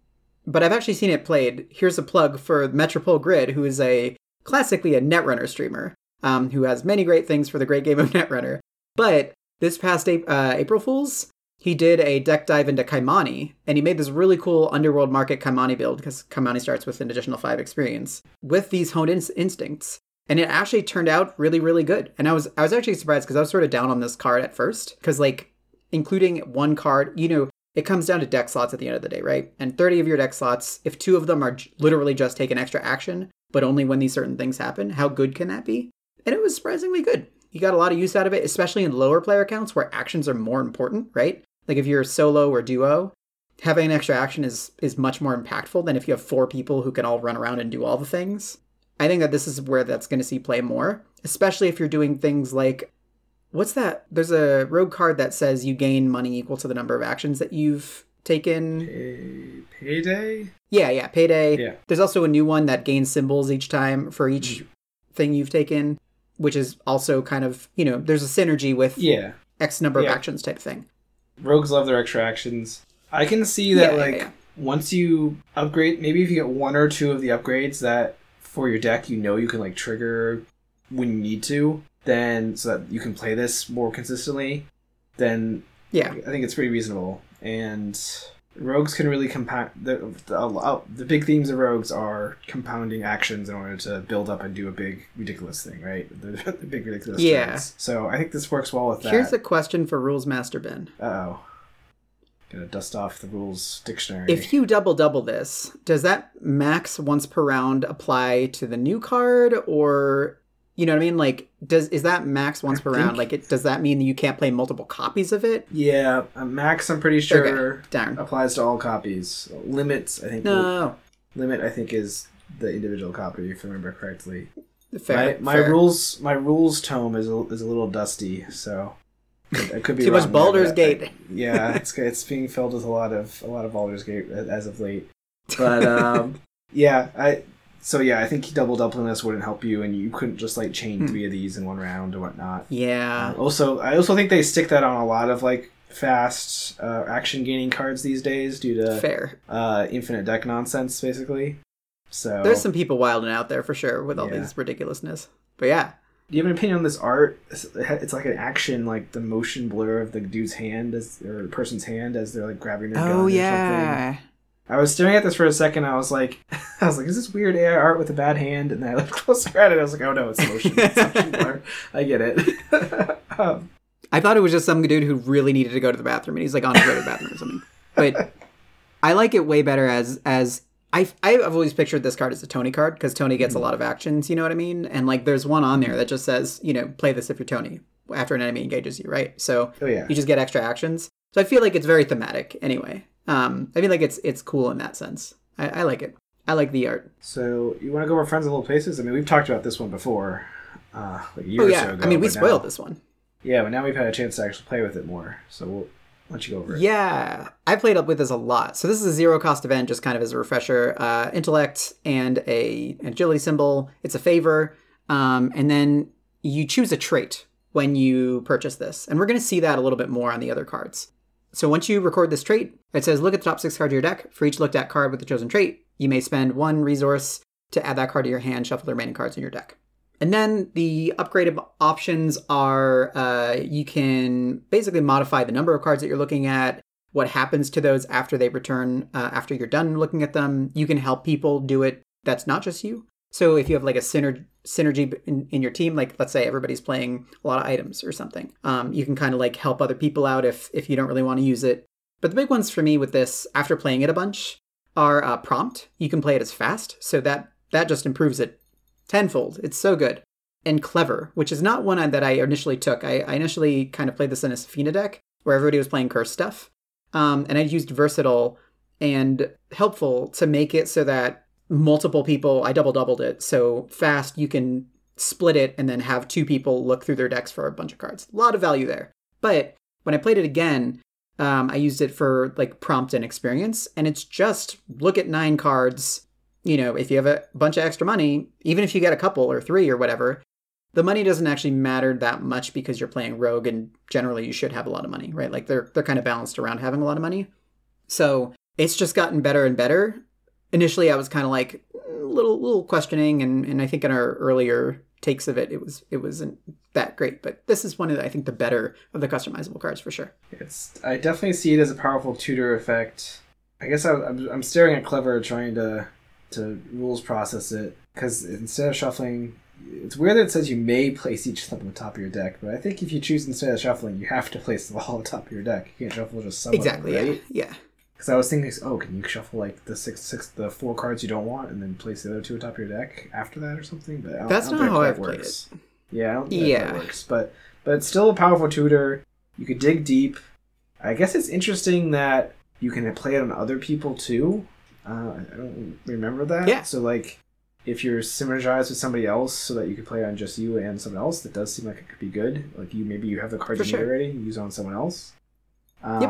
But I've actually seen it played. Here's a plug for Metropole Grid, who is a classically a Netrunner streamer, um, who has many great things for the great game of Netrunner. But this past uh, April Fools, he did a deck dive into Kymani, and he made this really cool Underworld Market Kymani build because Kymani starts with an additional five experience with these honed ins- instincts, and it actually turned out really, really good. And I was I was actually surprised because I was sort of down on this card at first because like including one card, you know, it comes down to deck slots at the end of the day, right? And 30 of your deck slots, if two of them are j- literally just take an extra action, but only when these certain things happen, how good can that be? And it was surprisingly good. You got a lot of use out of it, especially in lower player counts where actions are more important, right? Like if you're a solo or duo, having an extra action is is much more impactful than if you have four people who can all run around and do all the things. I think that this is where that's going to see play more, especially if you're doing things like what's that? There's a rogue card that says you gain money equal to the number of actions that you've taken. Pay- payday? Yeah, yeah, payday. Yeah. There's also a new one that gains symbols each time for each mm. thing you've taken, which is also kind of, you know, there's a synergy with Yeah. X number Yeah. of actions type thing. Rogues love their extra actions. I can see that, Yeah, yeah, like, yeah. once you upgrade, maybe if you get one or two of the upgrades that for your deck, you know you can, like, trigger when you need to, then so that you can play this more consistently, then Yeah. I think it's pretty reasonable. And rogues can really compound. The, the, the big themes of rogues are compounding actions in order to build up and do a big, ridiculous thing, right? The, the big, ridiculous Yeah. So I think this works well with that. Here's a question for Rules Master Ben. Oh. Gonna dust off the rules dictionary. If you double double this, does that max once per round apply to the new card or you know what I mean? Like does is that max once I per think- round? Like it does that mean you can't play multiple copies of it? yeah, uh, max, I'm pretty sure Okay, applies to all copies. Limits, I think. No. Limit, I think, is the individual copy, if I remember correctly. Fair. my my fair. rules my rules tome is a, is a little dusty, so it, could be Too much there, Baldur's but- Gate. yeah, it's it's being filled with a lot of a lot of Baldur's Gate as of late. But um, yeah, I so yeah, I think double doubling this wouldn't help you, and you couldn't just like chain Hmm. three of these in one round or whatnot. Yeah. Uh, also, I also think they stick that on a lot of like fast uh, action gaining cards these days due to Fair. uh, infinite deck nonsense, basically. So There's some people wilding out there for sure with all Yeah. this ridiculousness. But yeah. Do you have an opinion on this art? It's like an action, like the motion blur of the dude's hand as or the person's hand as they're like grabbing their gun Oh or something. I was staring at this for a second. I was like, I was like, is this weird AI art with a bad hand? And then I looked closer at it. I was like, oh no, it's motion. It's motion blur. I get it. um, I thought it was just some dude who really needed to go to the bathroom and he's like on his way to the bathroom or something. But I like it way better as as I I've always pictured this card as a Tony card because Tony gets Mm-hmm. a lot of actions. You know what I mean? And like, there's one on there that just says, you know, play this if you're Tony after an enemy engages you, right? So Oh yeah. you just get extra actions. So I feel like it's very thematic. Anyway, um, I feel like it's it's cool in that sense. I, I like it. I like the art. So you want to go over Friends of Little Places? I mean, we've talked about this one before, uh, like a year Oh or so ago. I mean, we but now- spoiled this one. Yeah, but now we've had a chance to actually play with it more. So we'll let you go over it. Yeah, I played up with this a lot. So this is a zero cost event, just kind of as a refresher. Uh, intellect and a an agility symbol. It's a favor, um, and then you choose a trait when you purchase this, and we're going to see that a little bit more on the other cards. So once you record this trait, it says look at the top six cards of your deck. For each looked at card with the chosen trait, you may spend one resource to add that card to your hand. Shuffle the remaining cards in your deck. And then the upgraded options are uh, you can basically modify the number of cards that you're looking at, what happens to those after they return, uh, after you're done looking at them. You can help people do it that's not just you. So if you have like a synergy synergy in, in your team, like let's say everybody's playing a lot of items or something, um, you can kind of like help other people out if if you don't really want to use it. But the big ones for me with this, after playing it a bunch, are uh, prompt. You can play it as fast, so that that just improves it tenfold. It's so good. And clever, which is not one that I initially took. I, I initially kind of played this in a Sefina deck where everybody was playing curse stuff. Um, and I used versatile and helpful to make it so that multiple people, I double doubled it. So fast, you can split it and then have two people look through their decks for a bunch of cards. A lot of value there. But when I played it again, um, I used it for like prompt and experience. And it's just look at nine cards. You know, if you have a bunch of extra money, even if you get a couple or three or whatever, the money doesn't actually matter that much because you're playing rogue and generally you should have a lot of money, right? Like they're they're kind of balanced around having a lot of money. So it's just gotten better and better. Initially I was kind of like a little little questioning and, and I think in our earlier takes of it it was it wasn't that great. But this is one of the, I think the better of the customizable cards for sure. It's I definitely see it as a powerful tutor effect. I guess I, I'm I'm staring at clever trying to to rules process it because instead of shuffling, it's weird that it says you may place each slip on the top of your deck, but I think if you choose instead of shuffling, you have to place them all on top of your deck. You can't shuffle just some exactly. of them, right? Yeah. Yeah. Because I was thinking, oh, can you shuffle like the six, six, the four cards you don't want, and then place the other two on top of your deck after that, or something? But That's not how that I've played works. Yeah, I don't think that Yeah. works. But but it's still a powerful tutor. You could dig deep. I guess it's interesting that you can play it on other people too. Uh, I don't remember that. Yeah. So like, if you're synergized with somebody else, so that you could play on just you and someone else, that does seem like it could be good. Like you maybe you have the cards For you need sure. already, you use it on someone else. Yep.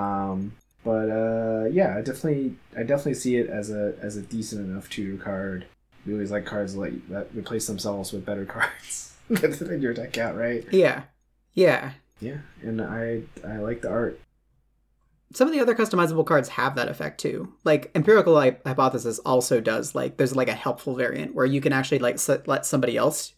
But uh, yeah, I definitely I definitely see it as a as a decent enough tutor card. We always like cards that, that replace themselves with better cards in your deck out, right? Yeah. Yeah. Yeah, and I I like the art. some of the other customizable cards have that effect too. Like empirical Hy- hypothesis also does. Like there's like a helpful variant where you can actually like s- let somebody else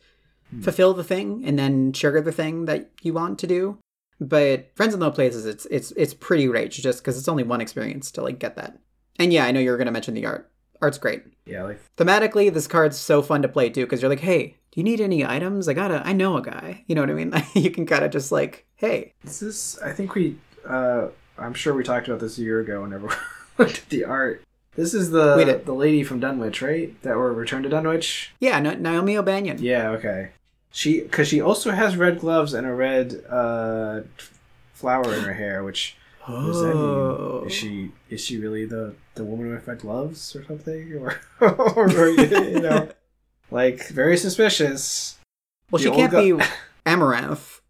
Hmm. fulfill the thing and then trigger the thing that you want to do. But friends in low places, it's it's it's pretty rage just because it's only one experience to like get that. And yeah, I know you were gonna mention the art. Art's great. Yeah, like Thematically, this card's so fun to play too because you're like, hey, do you need any items? I gotta, I know a guy. You know what I mean? you can kind of just like, hey, this is. I think we. uh I'm sure we talked about this a year ago. Whenever we looked at the art, this is the the lady from Dunwich, right? That were returned to Dunwich. yeah, Na- Naomi O'Bannion. Yeah. Okay. She because she also has red gloves and a red uh flower in her hair, which. Oh. Is she is she really the the woman with red gloves or something, or or you know, like very suspicious. Well, The she can't guy- be Amaranth.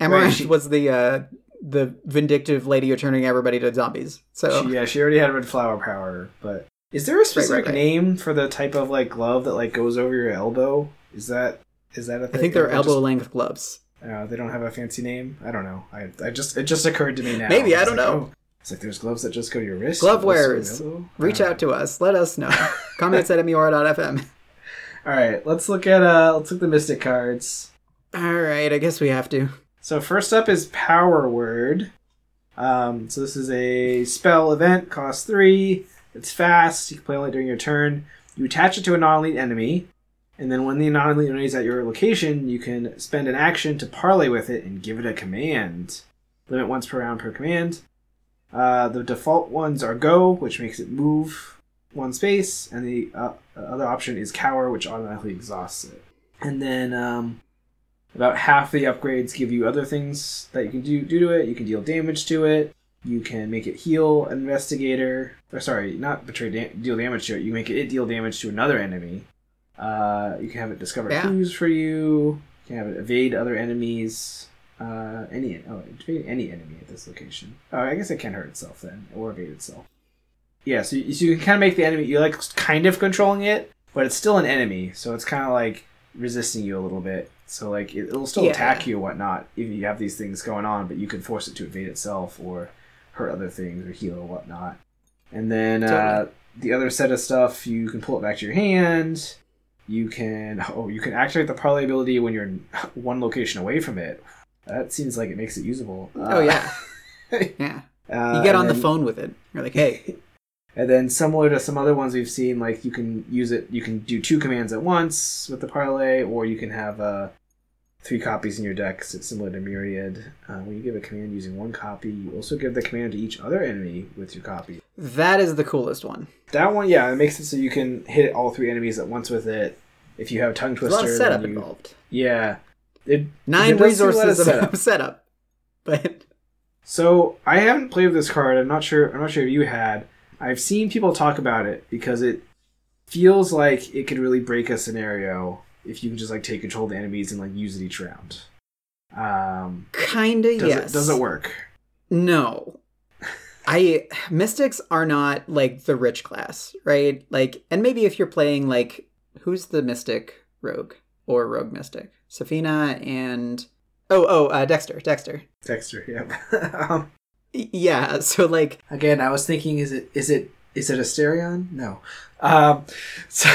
Amaranth she- was the uh, the vindictive lady who turning everybody to zombies. So She, yeah, she already had red flower power, but is there a specific right. name for the type of like glove that like goes over your elbow? Is that is that a I thing? I think they're elbow just- length gloves. uh, they don't have a fancy name. I don't know. I, I just it just occurred to me now. Maybe, I It's don't like, know. oh, it's like there's gloves that just go to your wrist. Glove but also your wearers. Reach out to us. Let us know. Comments at mur.fm. All right, let's look at uh let's look at the mystic cards. All right, I guess we have to. So first up is Power Word. Um, so this is a spell event, costs three. It's fast. You can play only during your turn. You attach it to a non-elite enemy, and then when the enemy is at your location, you can spend an action to parlay with it and give it a command. Limit once per round per command. Uh, the default ones are Go, which makes it move one space, and the uh, other option is cower, which automatically exhausts it. And then um, about half the upgrades give you other things that you can do, do to it. You can deal damage to it. You can make it heal investigator. Or sorry, not betray da- deal damage to it. You make it deal damage to another enemy. Uh, you can have it discover Yeah. clues for you. You can have it evade other enemies. Uh, any oh, evade any enemy at this location. Oh, I guess it can hurt itself then, or evade itself. Yeah, so you, so you can kind of make the enemy. You're like kind of controlling it, but it's still an enemy, so it's kind of like resisting you a little bit. So like it, it'll still Yeah. attack you and whatnot even if you have these things going on, but you can force it to evade itself or hurt other things or heal or whatnot. And then uh, the other set of stuff, you can pull it back to your hand. You can oh you can activate the parlay ability when you're one location away from it. That seems like it makes it usable. Oh, yeah. Yeah. Uh, You get on the phone with it. You're like, hey, and then similar to some other ones we've seen, like you can use it, you can do two commands at once with the parlay, or you can have uh, three copies in your deck, similar to Myriad. Uh, when you give a command using one copy, you also give the command to each other enemy with your copy. that is the coolest one. That one, yeah, it makes it so you can hit all three enemies at once with it. If you have tongue There's a lot twister, of setup you, involved. yeah, it Nine it does do a lot of resources setup. of setup. But So I haven't played with this card. I'm not sure. I'm not sure if you had. I've seen people talk about it because it feels like it could really break a scenario if you can just like take control of the enemies and like use it each round. Um, kinda does yes. it does it work? No. I mystics are not like the rich class, right? Like and maybe if you're playing like who's the mystic rogue or rogue mystic? Sefina and Oh, oh, uh, Dexter, Dexter. Dexter, yeah. um, Yeah, so like again, I was thinking, is it is it is it Asterion? No. Um, so,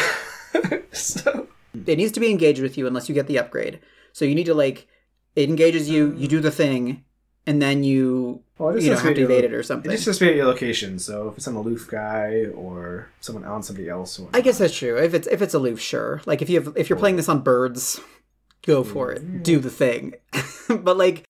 so it needs to be engaged with you unless you get the upgrade. So you need to like it engages you, you do the thing, and then you well, you know have to evade lo- it or something. It just says be at your location. So if it's an aloof guy or someone on somebody else, or I guess that's true. If it's if it's aloof, sure. Like if you have if you're playing this on birds, go for it. Mm. Do the thing. but like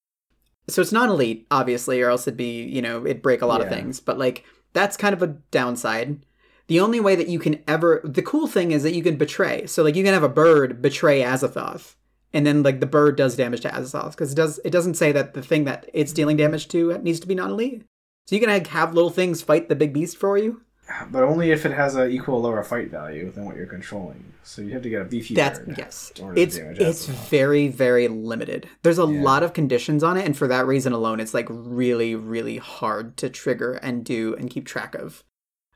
so it's not elite, obviously, or else it'd be, you know, it'd break a lot of things. But like that's kind of a downside. The only way that you can ever the cool thing is that you can betray. So like you can have a bird betray Azathoth. And then like the bird does damage to Azathoth because it does it doesn't say that the thing that it's dealing damage to needs to be non elite. So you can like, have little things fight the big beast for you. but only if it has a equal or lower fight value than what you're controlling. So you have to get a beefy That's bird. yes. in order to It's it's very very limited. There's a Yeah. lot of conditions on it, and for that reason alone, it's like really really hard to trigger and do and keep track of.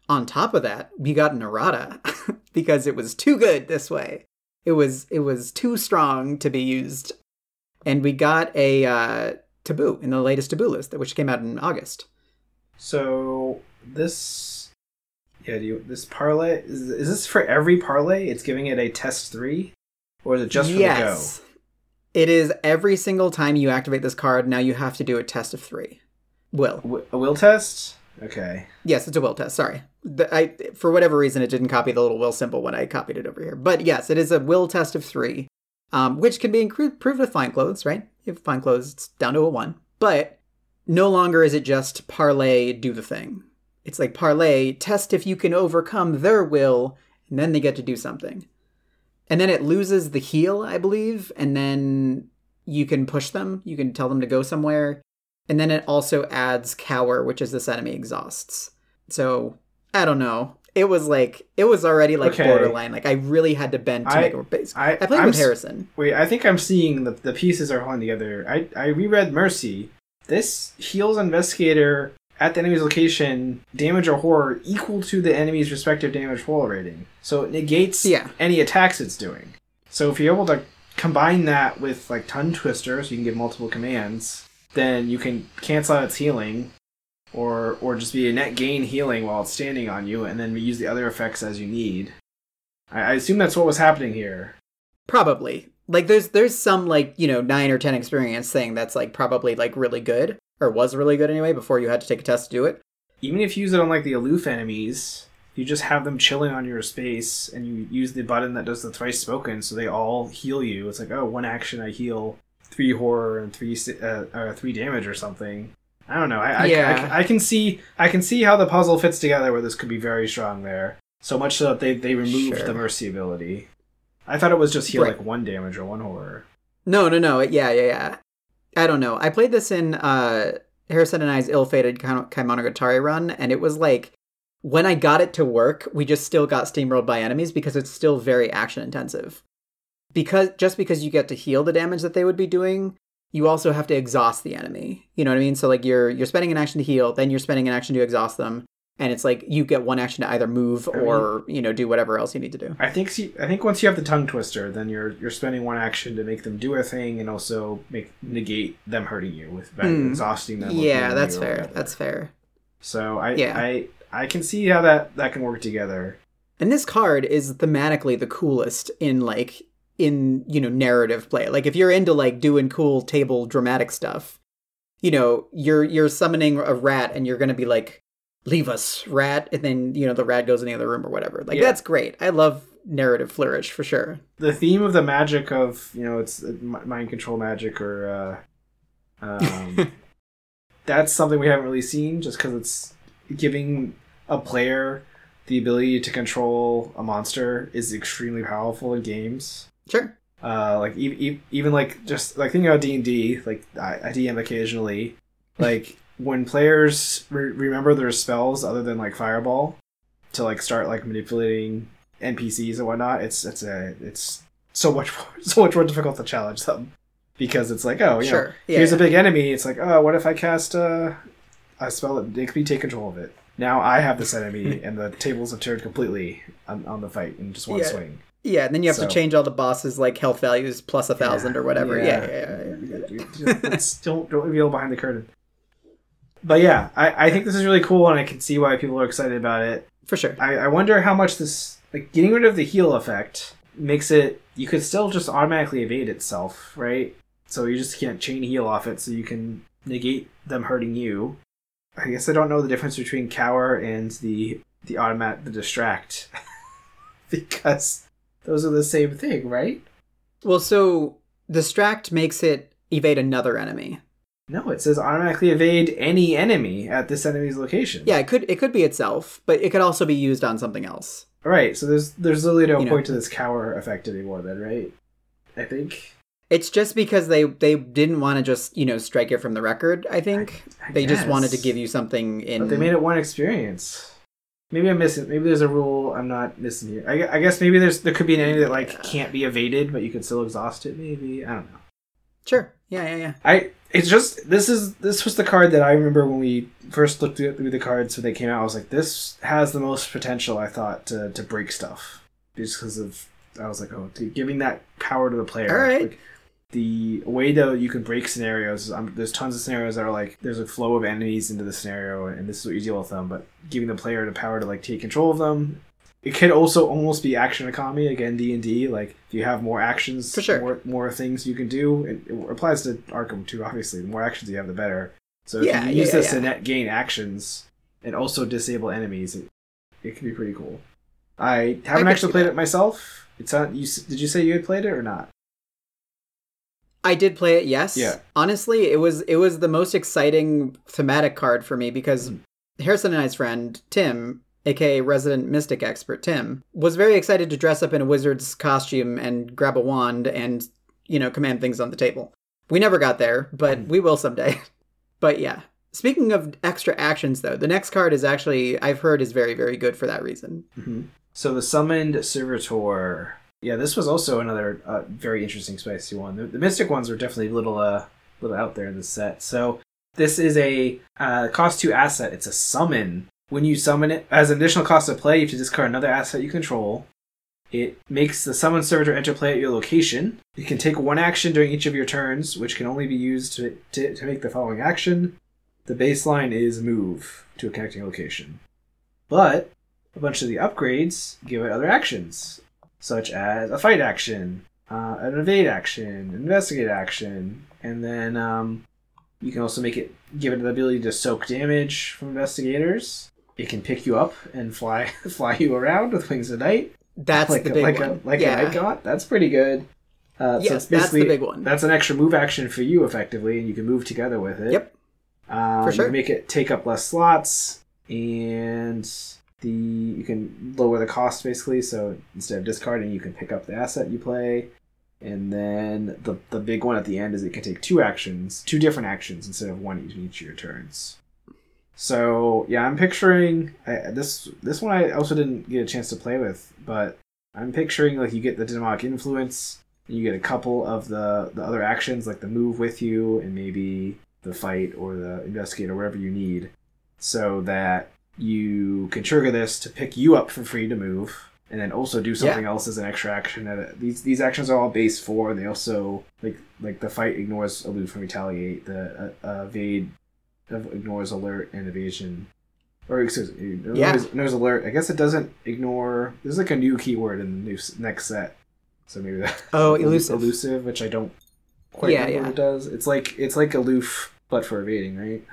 On top of that, we got an errata because it was too good this way. It was it was too strong to be used, and we got a uh, taboo in the latest taboo list, which came out in August. So this, yeah, do you, this parlay is, is this for every parlay? It's giving it a test three, or is it just for the go? yes, it is every single time you activate this card. Now you have to do a test of three. Will. the go? Wi- A will test. Okay. Yes, it's a will test. Sorry, the, I for whatever reason it didn't copy the little will symbol when I copied it over here. But yes, it is a will test of three, um, which can be improved with fine clothes. Right? If fine clothes, it's down to a one. But no longer is it just parlay, do the thing. It's like parlay, test if you can overcome their will, and then they get to do something. And then it loses the heal, I believe, and then you can push them. You can tell them to go somewhere. And then it also adds cower, which is this enemy exhausts. So I don't know. It was like it was already like Okay. borderline. Like I really had to bend to I- make it base. I I played I'm with Harrison. Wait, I think I'm seeing the the pieces are holding together. I I reread Mercy. This heals investigator at the enemy's location damage or horror equal to the enemy's respective damage horror rating. So it negates Yeah. any attacks it's doing. So if you're able to combine that with like tongue twister, so you can give multiple commands, then you can cancel out its healing, or or just be a net gain healing while it's standing on you, and then use the other effects as you need. I, I assume that's what was happening here. Probably. Like there's there's some like, you know, 9 or 10 experience thing that's like probably like really good or was really good anyway before you had to take a test to do it. even if you use it on like the aloof enemies, you just have them chilling on your space, and you use the button that does the thrice spoken, so they all heal you. It's like, oh, one action I heal three horror and three uh, or three damage or something. I don't know. I, I, Yeah. I, I can see I can see how the puzzle fits together where this could be very strong there. So much so that they they removed Sure. the mercy ability. I thought it was just heal Right. like one damage or one horror. No, no, no. Yeah, yeah, yeah. I don't know. I played this in uh Harrison and I's ill-fated Kai- Kaimonogatari run, and it was like when I got it to work, we just still got steamrolled by enemies because it's still very action intensive. Because just because you get to heal the damage that they would be doing, you also have to exhaust the enemy. You know what I mean? So like you're you're spending an action to heal, then you're spending an action to exhaust them, and it's like you get one action to either move I mean- or you know do whatever else you need to do. I think see, I think once you have the tongue twister, then you're you're spending one action to make them do a thing and also make negate them hurting you with by Hmm. exhausting them. Yeah, that's fair. That's fair. So I Yeah. I I can see how that that can work together. And this card is thematically the coolest in like in you know narrative play. Like if you're into like doing cool table dramatic stuff, you know you're you're summoning a rat and you're gonna be like, "Leave us, rat," and then you know the rat goes in the other room or whatever. Like Yeah. that's great. I love narrative flourish for sure. The theme of the magic of you know it's uh, mind control magic or uh, um, that's something we haven't really seen just because it's giving a player the ability to control a monster is extremely powerful in games. Sure. uh like e- e- even like just like thinking about d&d like i, I dm occasionally like when players re- remember their spells other than like fireball to like start like manipulating npcs and whatnot it's it's a it's so much more, so much more difficult to challenge them because it's like oh you know. Yeah. here's a big enemy it's like oh what if i cast uh, a spell that makes me take control of it now i have this enemy and the tables have turned completely on, on the fight in just one Yeah. swing yeah, and then you have so- to change all the bosses like health values plus a thousand Yeah. or whatever. Yeah, Yeah. yeah, yeah. yeah. You- you- don't don't reveal behind the curtain. But yeah, I, I think this is really cool, and I can see why people are excited about it. For sure. I, I wonder how much this like getting rid of the heal effect makes it you could still just automatically evade itself, right? So you just can't chain heal off it, so you can negate them hurting you. I guess I don't know the difference between cower and the the automat the distract because those are the same thing, right? Well, so distract makes it evade another enemy. No, it says automatically evade any enemy at this enemy's location. Yeah, it could it could be itself, but it could also be used on something else. Right. So there's there's literally no You know. point to this cower effect anymore. Then, right? I think. It's just because they they didn't want to just you know strike it from the record. I think I they just wanted to give you something in. But they made it one experience. Maybe I'm missing. Maybe there's a rule I'm not missing here. I, I guess maybe there's there could be an enemy that like Yeah. can't be evaded, but you can still exhaust it. Maybe I don't know. Sure. Yeah, yeah, yeah. I it's just this is this was the card that I remember when we first looked through the cards when they came out. I was like, this has the most potential. I thought to to break stuff just because of I was like, oh, dude, giving that power to the player. All right. Like, the way that you can break scenarios, um, there's tons of scenarios that are like there's a flow of enemies into the scenario, and this is what you deal with them. But giving the player the power to like take control of them, it could also almost be action economy again. D and D, like if you have more actions, For sure. more more things you can do. It, it applies to Arkham too. Obviously, the more actions you have, the better. So if Yeah, you yeah, use yeah, this to net gain actions and also disable enemies, it, it can be pretty cool. I haven't could actually played that. it myself. It's not You did you say you had played it or not? I did play it. Yes. Yeah. Honestly, it was it was the most exciting thematic card for me because Mm. Harrison and I's friend Tim, aka resident mystic expert Tim, was very excited to dress up in a wizard's costume and grab a wand and you know command things on the table. We never got there, but Mm. we will someday. but yeah. Speaking of extra actions, though, the next card is actually I've heard is very very good for that reason. Mm-hmm. So the summoned servitor. Yeah, this was also another uh, very interesting spicy one. The, the mystic ones were definitely a little uh little out there in the set. So this is a uh, cost two asset. It's a summon. When you summon it as an additional cost of play, you have to discard another asset you control. It makes the summoned servitor enter play at your location. You can take one action during each of your turns, which can only be used to, to, to make the following action. The baseline is move to a connecting location. But a bunch of the upgrades give it other actions, such as a fight action, uh, an evade action, an investigate action, and then um, you can also make it give it the ability to soak damage from investigators. It can pick you up and fly fly you around with wings of night, That's like the a, big like one. a like yeah. a night gaunt. That's pretty good. Uh, Yes, it's that's the big one. that's an extra move action for you effectively, and you can move together with it. Yep. Um, For you sure. can make it take up less slots, and the you can lower the cost basically. So instead of discarding, you can pick up the asset you play. And then the the big one at the end is it can take two actions, two different actions instead of one each of your turns. So yeah, I'm picturing I, this. This one I also didn't get a chance to play with, but I'm picturing like you get the demonic influence, you get a couple of the the other actions like the move with you, and maybe the fight or the investigate or whatever you need, so that you can trigger this to pick you up for free to move, and then also do something Yeah. else as an extra action. And uh, these these actions are all base four. They also like like the fight ignores aloof from retaliate. The uh, uh, evade ignores alert and evasion. Or excuse me, ignores, Yeah. ignores alert. I guess it doesn't ignore. There's like a new keyword in the new next set, so maybe that. Oh, elusive. Elusive, which I don't quite Yeah, remember yeah. what it does. It's like it's like aloof, but for evading, right?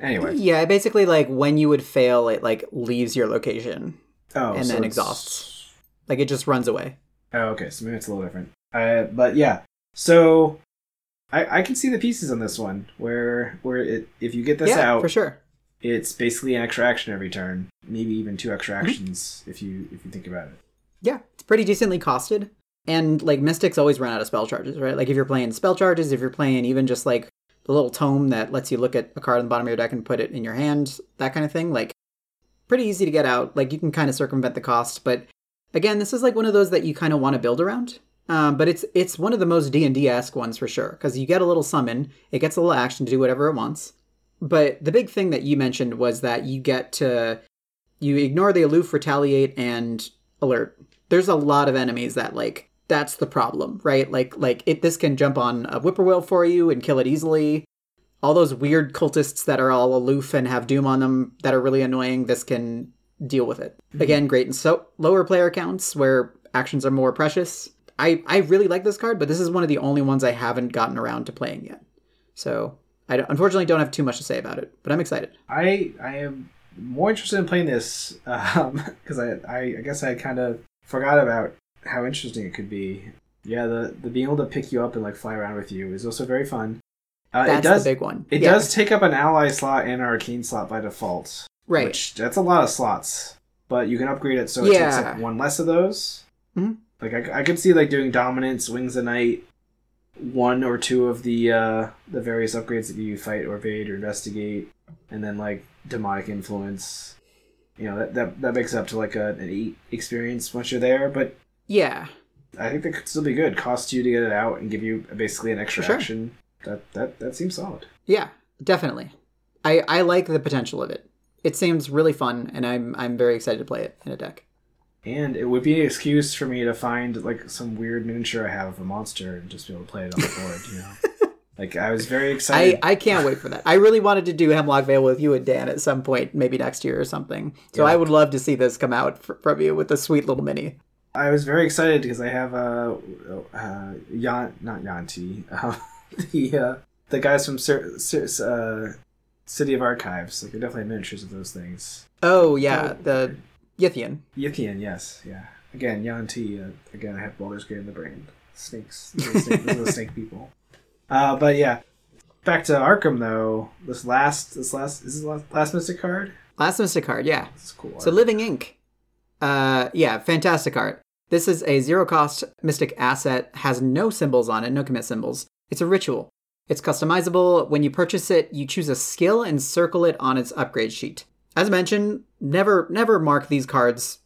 Anyway, Yeah, basically like when you would fail, it like leaves your location. oh, and so then exhausts. Like it just runs away. Oh, okay, so maybe it's a little different. Uh, but yeah, so I I can see the pieces on this one where where it if you get this yeah, out, for sure. it's basically an extra action every turn, maybe even two extra Mm-hmm. actions if you if you think about it. Yeah, it's pretty decently costed. And like mystics always run out of spell charges, right? Like if you're playing spell charges, if you're playing even just like the little tome that lets you look at a card on the bottom of your deck and put it in your hand, that kind of thing, like pretty easy to get out. Like you can kind of circumvent the cost, but again, this is like one of those that you kind of want to build around. Um, but it's it's one of the most D and D esque ones for sure because you get a little summon, it gets a little action to do whatever it wants. But the big thing that you mentioned was that you get to you ignore the aloof, retaliate, and alert. There's a lot of enemies that like that's the problem, right? Like like it this can jump on a whippoorwill for you and kill it easily. All those weird cultists that are all aloof and have doom on them that are really annoying, this can deal with it. Mm-hmm. Again, great in so lower player counts where actions are more precious. I I really like this card, but this is one of the only ones I haven't gotten around to playing yet. So I don't- unfortunately don't have too much to say about it, but I'm excited. I I am more interested in playing this um, because I, I I guess I kind of forgot about how interesting it could be. Yeah, the the being able to pick you up and like fly around with you is also very fun. Uh, That's it does the big one. it Yeah, does take up an ally slot and an arcane slot by default. right. Which that's a lot of slots, but you can upgrade it so it takes up one less of those. Mhm. Like I, I could see like doing dominance, wings of night, one or two of the uh the various upgrades that you fight or evade or investigate, and then like demonic influence. You know that that, that makes up to like a, an eight experience once you're there, but Yeah. I think that could still be good. Cost you to get it out and give you basically an extra sure. action. That that that seems solid. Yeah, definitely. I I like the potential of it. It seems really fun, and I'm I'm very excited to play it in a deck. And it would be an excuse for me to find like some weird miniature I have of a monster and just be able to play it on the board, you know. like I was very excited. I I can't wait for that. I really wanted to do Hemlock Vale with you and Dan at some point, maybe next year or something. So Yeah. I would love to see this come out fr- from you with a sweet little mini. I was very excited because I have uh, uh Yan not Yuan-ti, uh, the uh, the guys from Sir, Sir, uh, City of Archives. Like they're definitely have miniatures of those things. Oh yeah, the Yithian. Yithian, yes, yeah. Again, Yuan-ti. Uh, again, I have Baldur's Gate in the brain. Snakes. Those are snake, those the snake people. Uh, but yeah, back to Arkham though. This last, this last, is this last, last Mystic card? Last Mystic card, yeah. Is cool. So Living Ink. Uh, yeah, fantastic art. This is a zero cost mystic asset, has no symbols on it, no commit symbols. It's a ritual. It's customizable. When you purchase it, you choose a skill and circle it on its upgrade sheet. As mentioned, never never mark these cards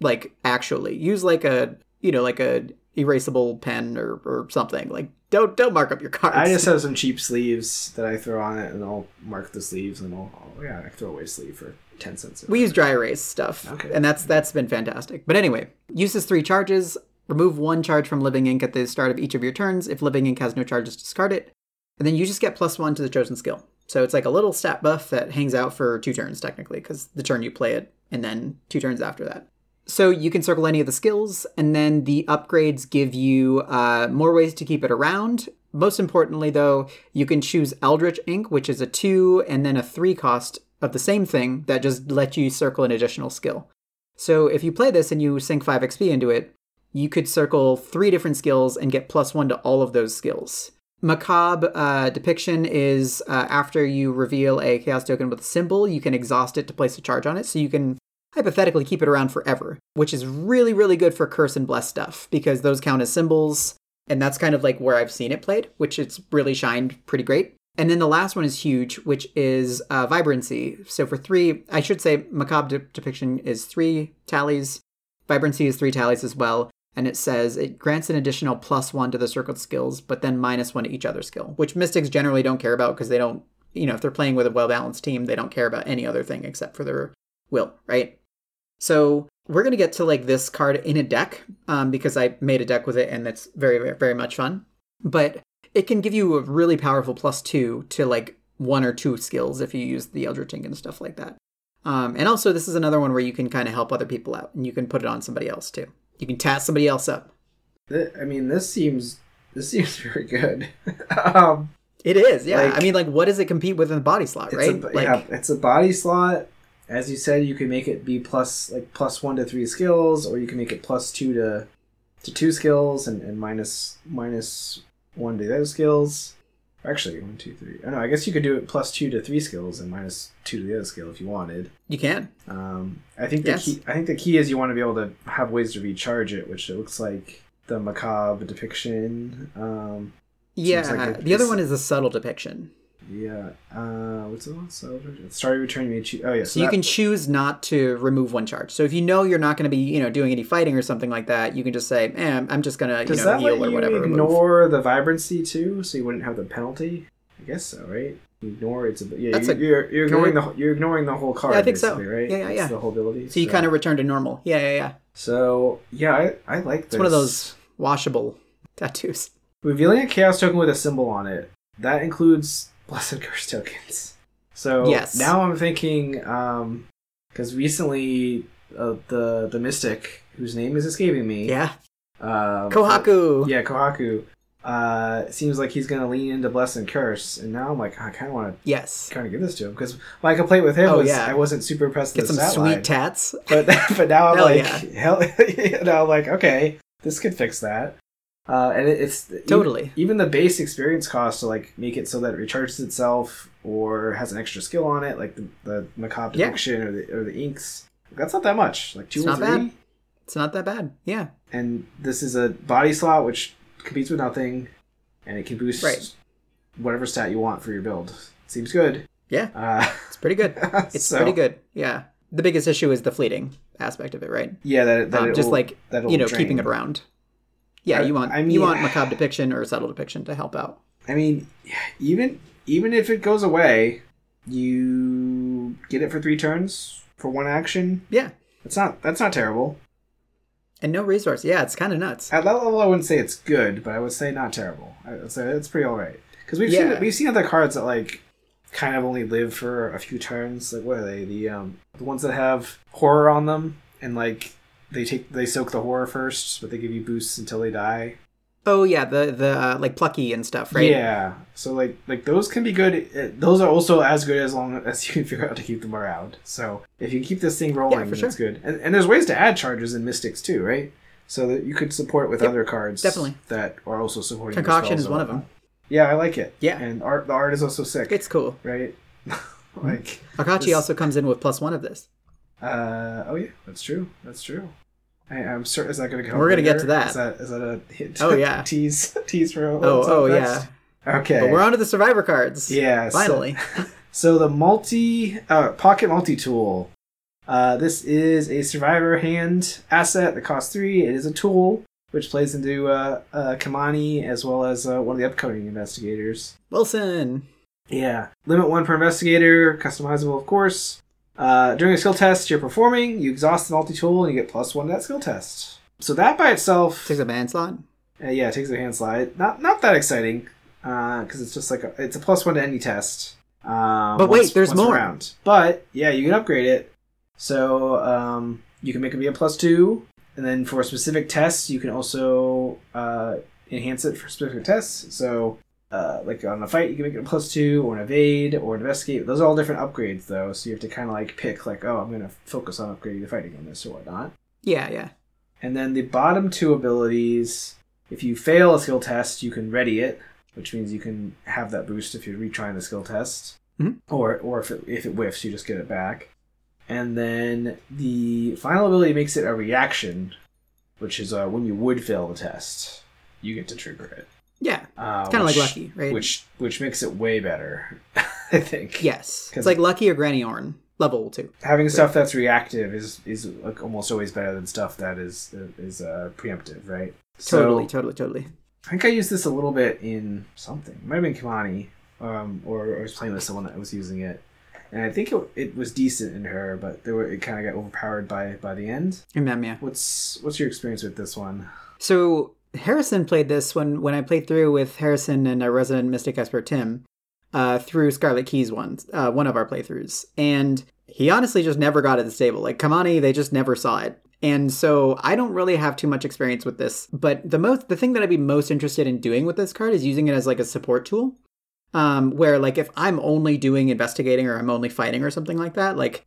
like actually. Use like a you know, like a erasable pen or, or something. Like don't don't mark up your cards. I just have some cheap sleeves that I throw on it, and I'll mark the sleeves, and I'll, I'll yeah, I throw away sleeve for ten cents. We use dry erase stuff, Okay. and that's that's been fantastic. But anyway, uses three charges. Remove one charge from Living Ink at the start of each of your turns. If Living Ink has no charges, discard it, and then you just get plus one to the chosen skill. So it's like a little stat buff that hangs out for two turns technically, because the turn you play it, and then two turns after that. So you can circle any of the skills, and then the upgrades give you uh, more ways to keep it around. Most importantly, though, you can choose Eldritch Ink, which is a two and then a three cost of the same thing that just let you circle an additional skill. So if you play this and you sink 5 XP into it, you could circle three different skills and get plus one to all of those skills. Macabre uh, depiction is uh, after you reveal a chaos token with a symbol, you can exhaust it to place a charge on it. So you can hypothetically keep it around forever, which is really, really good for curse and bless stuff because those count as symbols. And that's kind of like where I've seen it played, which it's really shined pretty great. And then the last one is huge, which is uh, vibrancy. So for three, I should say macabre de- depiction is three tallies. Vibrancy is three tallies as well. And it says it grants an additional plus one to the circled skills, but then minus one to each other skill, which mystics generally don't care about because they don't, you know, if they're playing with a well balanced team, they don't care about any other thing except for their will, right? So we're gonna get to like this card in a deck um, because I made a deck with it and it's very, very, very much fun. But it can give you a really powerful plus two to like one or two skills if you use the Eldritch Ink and stuff like that. Um, and also, this is another one where you can kind of help other people out and you can put it on somebody else too. You can tat somebody else up. I mean, this seems this seems very good. um, It is, yeah. Like- I mean, like, what does it compete with in the body slot, right? a, like, yeah, it's a body slot. As you said, you can make it be plus like plus one to three skills, or you can make it plus two to to two skills and, and minus minus one to those skills. Actually, one, two, three. Oh no, I guess you could do it plus two to three skills and minus two to the other skill if you wanted. you can. Um, I think the Yes. key. I think the key is you want to be able to have ways to recharge it, which it looks like the macabre depiction. Um, Yeah. like the other one is a subtle depiction. Yeah. Uh, what's the one? So, starry return you may choose. Oh yeah. So you that- can choose not to remove one charge. So if you know you're not going to be, you know, doing any fighting or something like that, you can just say, eh, I'm just going to, you know, heal or you whatever. remove." ignore the vibrancy too, so you wouldn't have the penalty? I guess so, right? You ignore it's a yeah. That's you, a you're you're ignoring good- the whole- you're ignoring the whole card. Yeah, I think so. Right? Yeah, yeah, That's yeah. The whole ability. So you kind of return to normal. Yeah, yeah, yeah. So yeah, I, I like this. It's one of those washable tattoos. revealing a chaos token with a symbol on it. That includes blessed curse tokens. So Yes. now I'm thinking, um, because recently uh, the the mystic whose name is escaping me, Yeah. um, Kohaku. yeah, Kohaku. Uh, seems like he's gonna lean into bless and curse, and now I'm like, I kind of want to Yes. kind of give this to him because my complaint with him Oh, was yeah. I wasn't super impressed Get with some sweet line. tats. but but now I'm Hell like, yeah. hell, know, I'm like okay, this could fix that. Uh, and it, it's even- Totally. even, the base experience cost to like make it so that it recharges itself or has an extra skill on it, like the, the macabre Yeah. or the or the inks. That's not that much, like two It's or not three. bad. It's not that bad. Yeah. And this is a body slot which competes with nothing, and it can boost Right. whatever stat you want for your build. Seems good. Yeah. Uh, It's pretty good. It's so- pretty good. Yeah. The biggest issue is the fleeting aspect of it, right? Yeah, that, that Um, just will- like you know, drain. keeping it around. Yeah, you want I you want macabre depiction or subtle depiction to help out. I mean, even even if it goes away, you get it for three turns for one action. Yeah. That's not that's not terrible. And no resource. Yeah, it's kind of nuts. At that level, I wouldn't say it's good, but I would say not terrible. I would say it's pretty all right. Because we've Yeah. seen we've seen other cards that like kind of only live for a few turns. Like what are they? The um the ones that have horror on them and like they take they soak the horror first, but they give you boosts until they die. Oh yeah, the the uh, like plucky and stuff, right? Yeah. So like like those can be good. Uh, Those are also as good as long as you can figure out to keep them around. So if you keep this thing rolling, for that's good. And and there's ways to add charges in Mystics too, right? So that you could support with Yep, other cards definitely. that are also supporting. Concoction is one of them. Yeah, I like it. Yeah. and art the art is also sick. It's cool. right. like Akachi This- also comes in with plus one of this. Uh oh yeah, that's true. That's true. I, I'm certain is that going to come? We're gonna get to that. Is that is that a hint? Oh, yeah. tease tease for Oh, oh next? yeah. Okay. But we're on to the survivor cards. Yeah, so- Finally. So the multi uh, pocket multi tool. Uh, this is a survivor hand asset that costs three. It is a tool which plays into uh, uh, Kymani as well as uh, one of the upcoming investigators. Wilson. Yeah, limit one per investigator, customizable of course. Uh, during a skill test you're performing, you exhaust the multi tool and you get plus one to that skill test. So that by itself, Takes a hand slot. uh, yeah, it takes a hand slide. Not not that exciting because it's just like a, it's a plus one to any test. Um, But wait, once- there's once more. round. But yeah, you can upgrade it. So um, you can make it be a plus two, and then for specific tests, you can also uh, enhance it for specific tests. So uh, like on a fight, you can make it a plus two, or an evade, or an investigate. Those are all different upgrades though. So you have to kind of like pick like, oh, I'm gonna focus on upgrading the fighting on this or whatnot. Yeah, yeah. And then the bottom two abilities, if you fail a skill test, you can ready it, which means you can have that boost if you're retrying the skill test. Mhm. Or or if it, if it whiffs, you just get it back. And then the final ability makes it a reaction, which is uh, when you would fail the test, you get to trigger it. Yeah. Uh, It's kind of like Lucky, right? Which which makes it way better, I think. Yes, It's like Lucky or Granny Orne level two. Having stuff that's reactive is is like almost always better than stuff that is is uh, preemptive, right? Totally, So, totally, totally. I think I used this a little bit in something. It might have been Kymani, um, or, or I was playing with someone that was using it, and I think it, it was decent in her, but there were, it kind of got overpowered by by the end. In yeah. What's what's your experience with this one? So Harrison played this when when I played through with Harrison and our resident mystic expert Tim uh, through Scarlet Keys one uh, one of our playthroughs, and he honestly just never got it to stable. Like Kymani, they just never saw it. And so I don't really have too much experience with this, but the most the thing that I'd be most interested in doing with this card is using it as like a support tool. Um, where like if I'm only doing investigating or I'm only fighting or something like that, like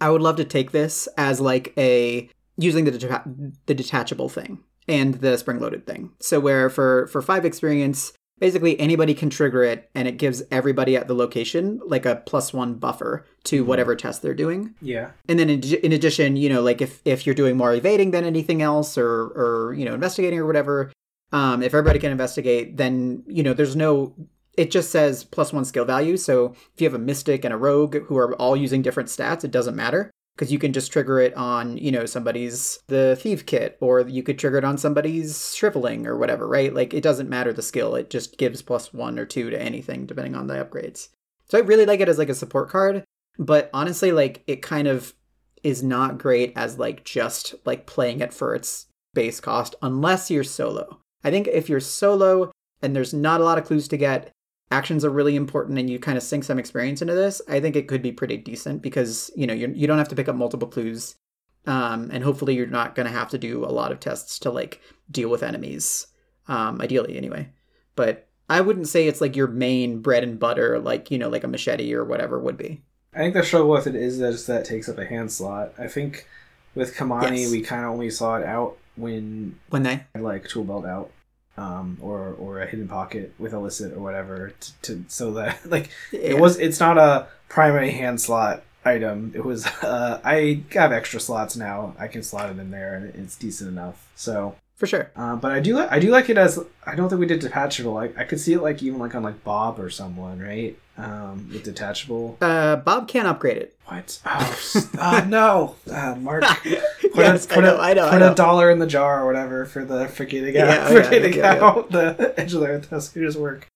I would love to take this as like a using the deta- the detachable thing and the spring loaded thing. So where for for five experience, basically anybody can trigger it, and it gives everybody at the location like a plus one buffer to whatever test they're doing. Yeah, And then in, in addition, you know, like if if you're doing more evading than anything else, or or you know investigating or whatever, um, if everybody can investigate, then you know there's no. It just says plus one skill value. So if you have a mystic and a rogue who are all using different stats, it doesn't matter because you can just trigger it on you know somebody's the thief kit, or you could trigger it on somebody's shriveling or whatever, right? Like it doesn't matter the skill. It just gives plus one or two to anything depending on the upgrades. So I really like it as like a support card but honestly like it kind of is not great as like just like playing it for its base cost unless you're solo i think if you're solo and there's not a lot of clues to get actions are really important and you kind of sink some experience into this i think it could be pretty decent because you know you're, you don't have to pick up multiple clues um, and hopefully you're not going to have to do a lot of tests to like deal with enemies um, ideally anyway but i wouldn't say it's like your main bread and butter like you know like a machete or whatever would be I think the struggle with it is that that it takes up a hand slot. I think with Kymani, Yes. we kind of only saw it out when when they had, like tool belt out, um, or or a hidden pocket with illicit or whatever, to, to so that like it was it's not a primary hand slot item. It was uh, I have extra slots now. I can slot it in there, and it's decent enough. So, for sure uh, but I do like I do like it as I don't think we did detachable. Like I could see it like even like on like Bob or someone, right? Um, with detachable. uh bob can't upgrade it What? Oh, s- uh, no, uh, Mark. Put, yes, a, put, I know, a, I know, put I know. a dollar in the jar or whatever for the for getting out, Yeah, for yeah, yeah, yeah. out the edge of the Tuscaner's work.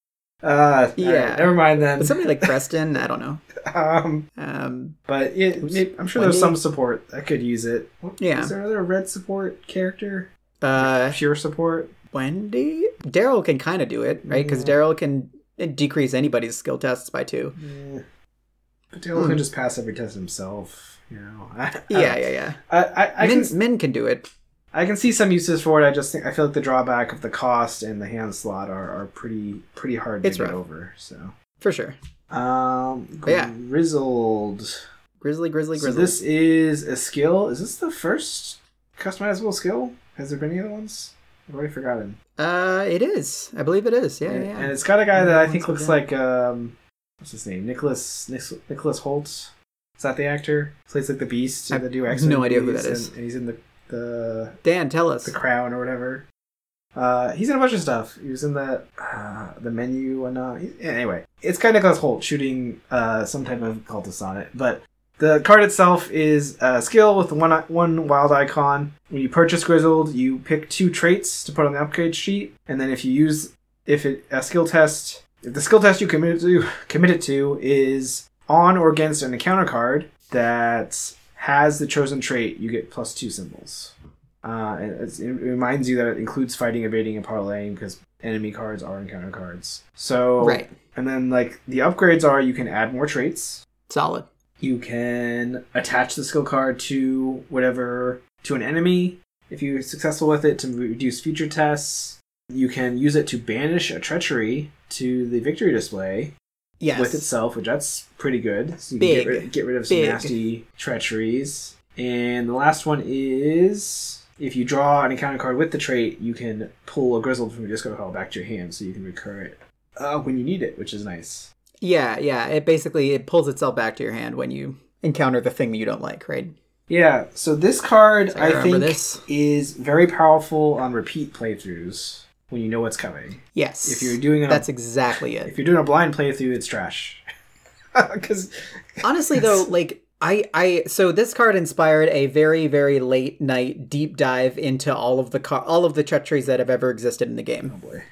Uh, Yeah. yeah. never mind then. but somebody like preston i don't know um, um but it, it- I'm sure there's some support that could use it. Yeah. Is there another red support character? Uh Pure support? wendy Darrell can kind of do it right because Yeah. Darrell can decrease anybody's skill tests by two Yeah. But Dale can just pass every test himself. You know. I, I yeah yeah yeah I, I, I men, can men can do it I can see some uses for it. I just think I feel like the drawback of the cost and the hand slot are, are pretty pretty hard to It's get rough. over. So, for sure um, But yeah. grizzled. grizzly grizzly So grizzly this is a skill. Is this the first customizable skill? Has there been any other ones? I've already forgotten. uh it is i believe it is yeah and, yeah, and it's got a guy that I think looks like um, what's his name? Nicholas Nicholas Hoult. Is that the actor? Plays like the Beast I the new X-Men no idea who that is. And, and he's in the the dan tell us the crown or whatever. Uh, he's in a bunch of stuff. He was in the uh, the menu and uh, he- anyway, it's kind of Nicholas Hoult shooting uh, some type of cultist on it. But the card itself is a skill with one one wild icon. When you purchase Grizzled, you pick two traits to put on the upgrade sheet, and then if you use if it a skill test, if the skill test you committed to committed to is on or against an encounter card that has the chosen trait, you get plus two symbols. Uh, and it reminds you that it includes fighting, evading, and parlaying because enemy cards are encounter cards. So, right and then like the upgrades are you can add more traits. solid You can attach the skill card to whatever to an enemy if you're successful with it to reduce future tests. You can use it to banish a treachery to the victory display yes with itself, which that's pretty good. So you can Big. get rid, get rid of some Big. nasty treacheries. And the last one is if you draw an encounter card with the trait, you can pull a grizzled from your discard pile back to your hand, so you can recur it uh, when you need it, which is nice. Yeah, yeah. It basically it pulls itself back to your hand when you encounter the thing that you don't like, right? Yeah, so this card I I, think this. is very powerful on repeat playthroughs when you know what's coming. Yes. If you're doing That's exactly it. If you're doing a blind playthrough, it's trash. Because Honestly though, like I I so this card inspired a very very late night deep dive into all of the car all of the treacheries that have ever existed in the game. oh boy,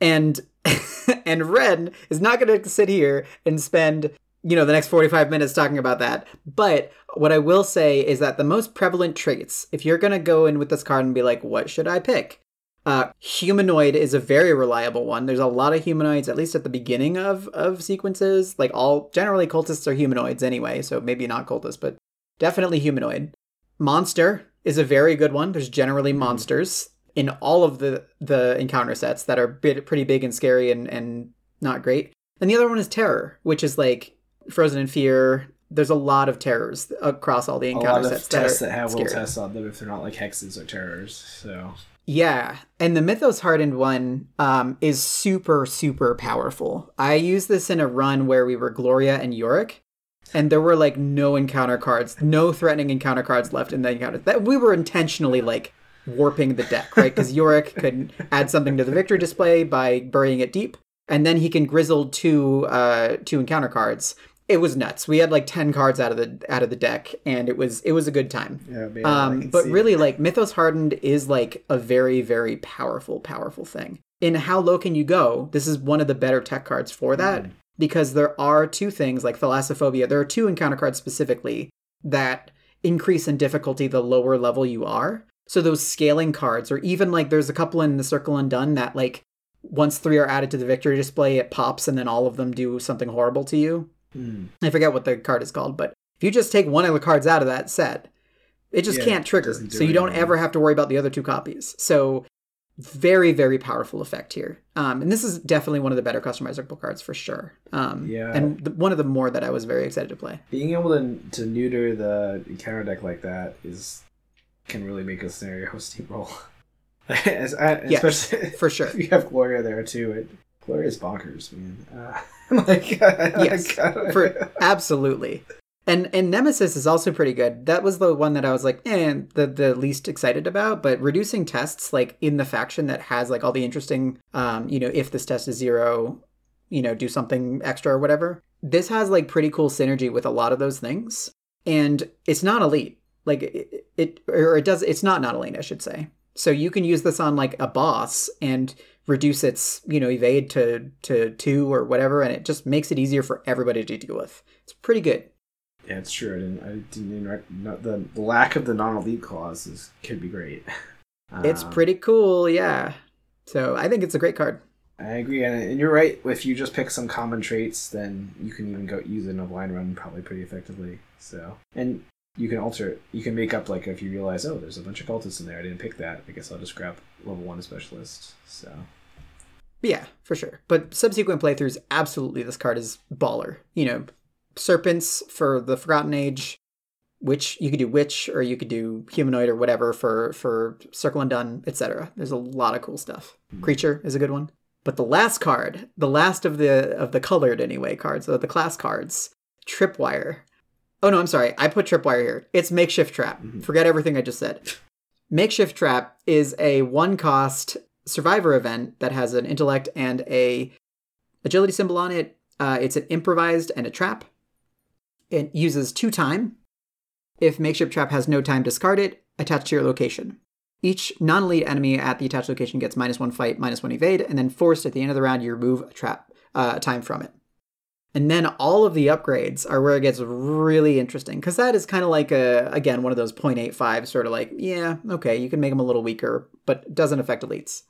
And and Ren is not going to sit here and spend you know the next 45 minutes talking about that. But what I will say is that the most prevalent traits, if you're going to go in with this card and be like what should I pick? Uh, humanoid is a very reliable one. There's a lot of humanoids, at least at the beginning of of sequences. Like all generally cultists are humanoids anyway, so maybe not cultists, but definitely humanoid. Monster is a very good one. There's generally monsters in all of the the encounter sets that are bit, pretty big and scary and and not great. And the other one is terror, which is like frozen in fear. There's a lot of terrors across all the a encounter lot of sets tests that, that, have scary. little tests on them if they're not like hexes or terrors. So Yeah, and the Mythos Hardened one um, is super, super powerful. I used this in a run where we were Gloria and Yorick, and there were like no encounter cards, no threatening encounter cards left in the encounter. That we were intentionally like warping the deck, right? Because Yorick could add something to the victory display by burying it deep, and then he can grizzle two uh, two encounter cards. It was nuts. We had like ten cards out of the out of the deck, and it was it was a good time. yeah, man, Um, but see it. really, like Mythos Hardened is like a very, very powerful, powerful thing. In how low can you go? This is one of the better tech cards for that because there are two things like Thalassophobia. There are two encounter cards specifically that increase in difficulty the lower level you are. So those scaling cards, or even like there's a couple in the Circle Undone that like once three are added to the victory display, it pops and then all of them do something horrible to you. Mm. I forget what the card is called, but if you just take one of the cards out of that set, it just Yeah, can't trigger. So you don't anything. ever have to worry about the other two copies. So very, very powerful effect here. Um, and this is definitely one of the better customizable cards for sure. Um, Yeah. And the, one of the more that I was very excited to play. being able to to neuter the encounter deck like that is can really make a scenario steamroll. As, I, Yes, especially for sure. if you have Gloria there too. It Gloria's bonkers, man. Uh, like, Yes, like, for absolutely. And and Nemesis is also pretty good. That was the one that I was like, eh, the the least excited about. But reducing tests like in the faction that has like all the interesting, um, you know, if this test is zero, you know, do something extra or whatever. This has like pretty cool synergy with a lot of those things, and it's not elite. Like it, it or it does. It's not not elite, I should say. So you can use this on like a boss and reduce its you know evade to to two or whatever, and it just makes it easier for everybody to deal with. It's pretty good. Yeah, it's true. I didn't. I didn't rec- not, the, the lack of the non-elite clause is could be great. It's Um, pretty cool, yeah. So I think it's a great card. I agree, and, and you're right. If you just pick some common traits, then you can even go use it in a blind run probably pretty effectively. So, and you can alter it. You can make up like if you realize, oh, there's a bunch of cultists in there. I didn't pick that. I guess I'll just grab level one specialist. So, Yeah, for sure. But subsequent playthroughs, absolutely, this card is baller. You know, serpents for the Forgotten Age, which you could do witch or you could do humanoid or whatever for for Circle Undone, etc. There's a lot of cool stuff. Hmm. Creature is a good one. But the last card, the last of the of the colored anyway cards, the, the class cards, Tripwire. Oh no, I'm sorry. I put Tripwire here. It's Makeshift Trap. Forget everything I just said. Makeshift Trap is a one cost survivor event that has an intellect and a agility symbol on it. Uh, it's an improvised and a trap. It uses two time. If makeshift trap has no time, discard it. Attach to your location. Each non-elite enemy at the attached location gets minus one fight, minus one evade, and then forced at the end of the round, you remove a trap uh, time from it. And then all of the upgrades are where it gets really interesting because that is kind of like a again one of those 0.85 sort of like yeah okay you can make them a little weaker but doesn't affect elites.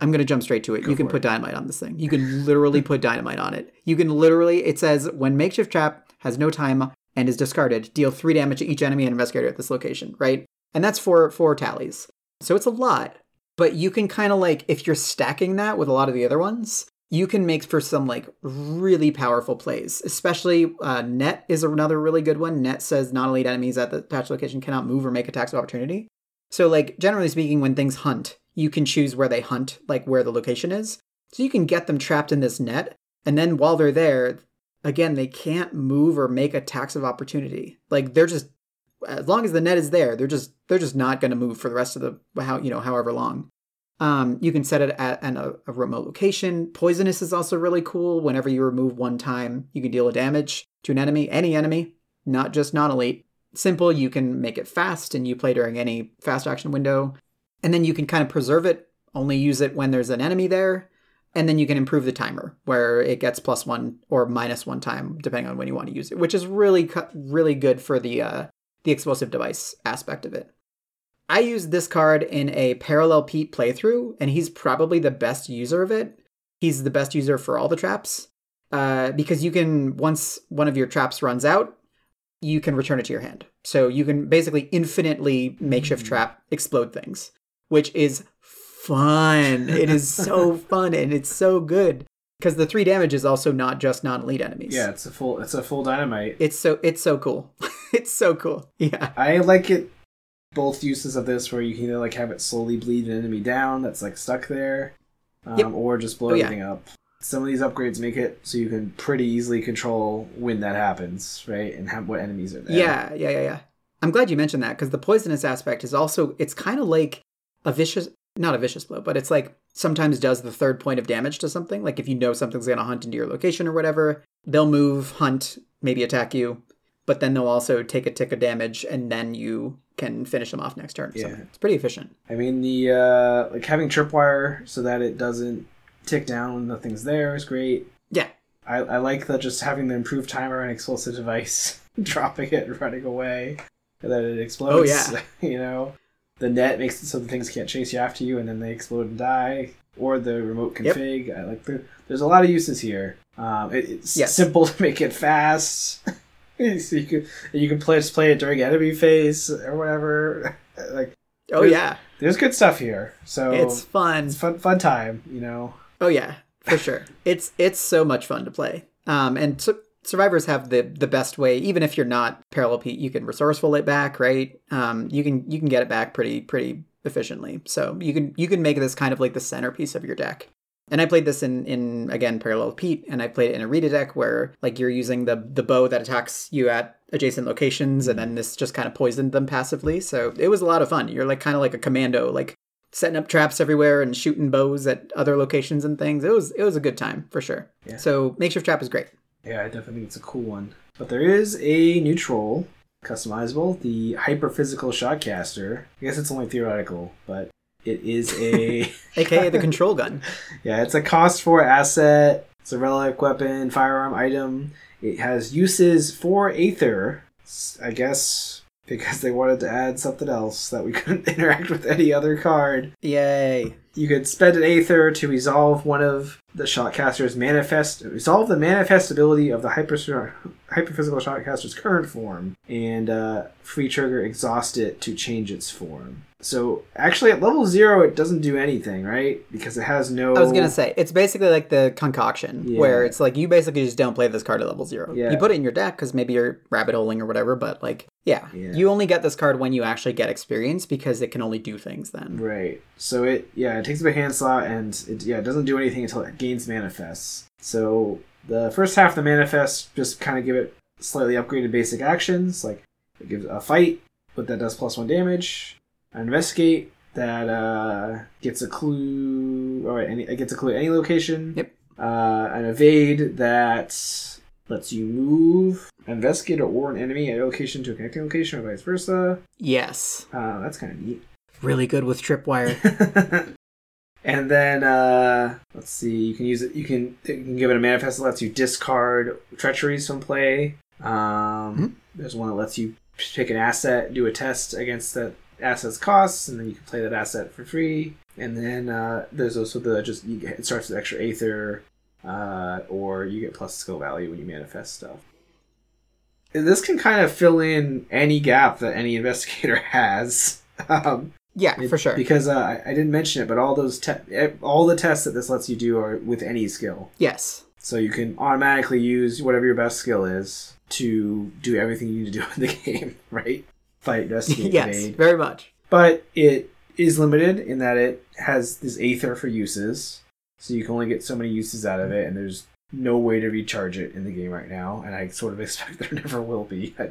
I'm gonna jump straight to it. Go you can put it. dynamite on this thing. You can literally put dynamite on it. You can literally it says when makeshift trap has no time and is discarded, deal three damage to each enemy and investigator at this location, right? And that's for four tallies. So it's a lot. But you can kind of like if you're stacking that with a lot of the other ones, you can make for some like really powerful plays. Especially uh, net is another really good one. Net says non-elite enemies at the attached location cannot move or make attacks of opportunity. So like generally speaking, when things hunt, you can choose where they hunt, like where the location is. So you can get them trapped in this net, and then while they're there, again, they can't move or make attacks of opportunity. Like they're just as long as the net is there, they're just they're just not going to move for the rest of the how you know however long. Um, you can set it at an, a, a remote location. Poisonous is also really cool. Whenever you remove one time, you can deal a damage to an enemy, any enemy, not just non elite. Simple, you can make it fast and you play during any fast action window. And then you can kind of preserve it, only use it when there's an enemy there. And then you can improve the timer where it gets plus one or minus one time, depending on when you want to use it, which is really, really good for the, uh, the explosive device aspect of it. I used this card in a Parallel Pete playthrough, and he's probably the best user of it. He's the best user for all the traps. Uh, because you can, once one of your traps runs out, you can return it to your hand. So you can basically infinitely makeshift trap explode things, which is fun. it is so fun and it's so good because the three damage is also not just non-elite enemies. Yeah, it's a full it's a full dynamite. It's so it's so cool. it's so cool. Yeah. I like it both uses of this where you can either like have it slowly bleed an enemy down that's like stuck there, um, Yep. or just blow Oh, yeah. everything up. Some of these upgrades make it so you can pretty easily control when that happens, right? And have what enemies are there. Yeah, yeah, yeah, yeah. I'm glad you mentioned that because the poisonous aspect is also it's kind of like a vicious not a vicious blow, but it's like sometimes does the third point of damage to something. Like if you know something's gonna hunt into your location or whatever, they'll move, hunt, maybe attack you, but then they'll also take a tick of damage and then you can finish them off next turn. Yeah. something. It's pretty efficient. I mean the uh like having tripwire so that it doesn't tick down when nothing's there is great. Yeah. I, I like the just having the improved timer and explosive device, dropping it and running away, and then it explodes. Oh, yeah. you know, the net makes it so the things can't chase you after you, and then they explode and die. Or the remote Yep. config. I like the. There's a lot of uses here. Um, it, it's Yes. simple to make it fast. so you can you can play just play it during enemy phase or whatever. like Oh There's- yeah. there's good stuff here. So It's fun. it's fun fun time. You know. Oh yeah, for sure. it's it's so much fun to play. Um, and su- survivors have the the best way. Even if you're not parallel Pete, you can resourceful it back, right? Um, you can you can get it back pretty pretty efficiently. So you can you can make this kind of like the centerpiece of your deck. And I played this in in again parallel Pete, and I played it in a Rita deck where like you're using the the bow that attacks you at adjacent locations, and then this just kind of poisoned them passively. So it was a lot of fun. You're like kind of like a commando, like setting up traps everywhere and shooting bows at other locations and things. It was it was a good time for sure. Yeah. So makeshift trap is great. Yeah, I definitely think it's a cool one. But there is a neutral, customizable, the hyperphysical shotcaster. I guess it's only theoretical, but it is a AKA the control gun. yeah, it's a cost four asset. It's a relic weapon, firearm item. It has uses for Aether. I guess because they wanted to add something else that we couldn't interact with any other card. Yay. You could spend an Aether to resolve one of the Shotcaster's manifest, resolve the manifest ability of the hyper, hyperphysical Shotcaster's current form, and uh, free trigger exhaust it to change its form. So actually, at level zero, it doesn't do anything, right? Because it has no. I was gonna say it's basically like the concoction, Yeah. where it's like you basically just don't play this card at level zero. Yeah. You put it in your deck because maybe you're rabbit holing or whatever, but like yeah, Yeah. you only get this card when you actually get experience because it can only do things then. Right. So it yeah, it takes up a hand slot and it yeah, it doesn't do anything until it gains manifests. So the first half of the manifest just kind of give it slightly upgraded basic actions, like it gives a fight, but that does plus one damage. An investigate that uh, gets a clue or any it gets a clue at any location. Yep. Uh, an evade that lets you move investigate, or an enemy at a location to a connecting location or vice versa. Yes, Uh, that's kind of neat. really good with tripwire. and then uh, let's see, you can use it. You can you can give it a manifest that lets you discard treacheries from play. Um, There's one that lets you pick an asset, do a test against that asset's costs, and then you can play that asset for free. And then uh, there's also the just you get, it starts with extra aether, uh, or you get plus skill value when you manifest stuff. And This can kind of fill in any gap that any investigator has. Um, yeah, it- for sure. Because uh, I, didn't mention it, but all those te- eh, all the tests that this lets you do are with any skill. yes. So you can automatically use whatever your best skill is to do everything you need to do in the game, right? Fight, investigate, yes, evade. very much. But it is limited in that it has this aether for uses. So you can only get so many uses out of it, and there's no way to recharge it in the game right now, and I sort of expect there never will be. I,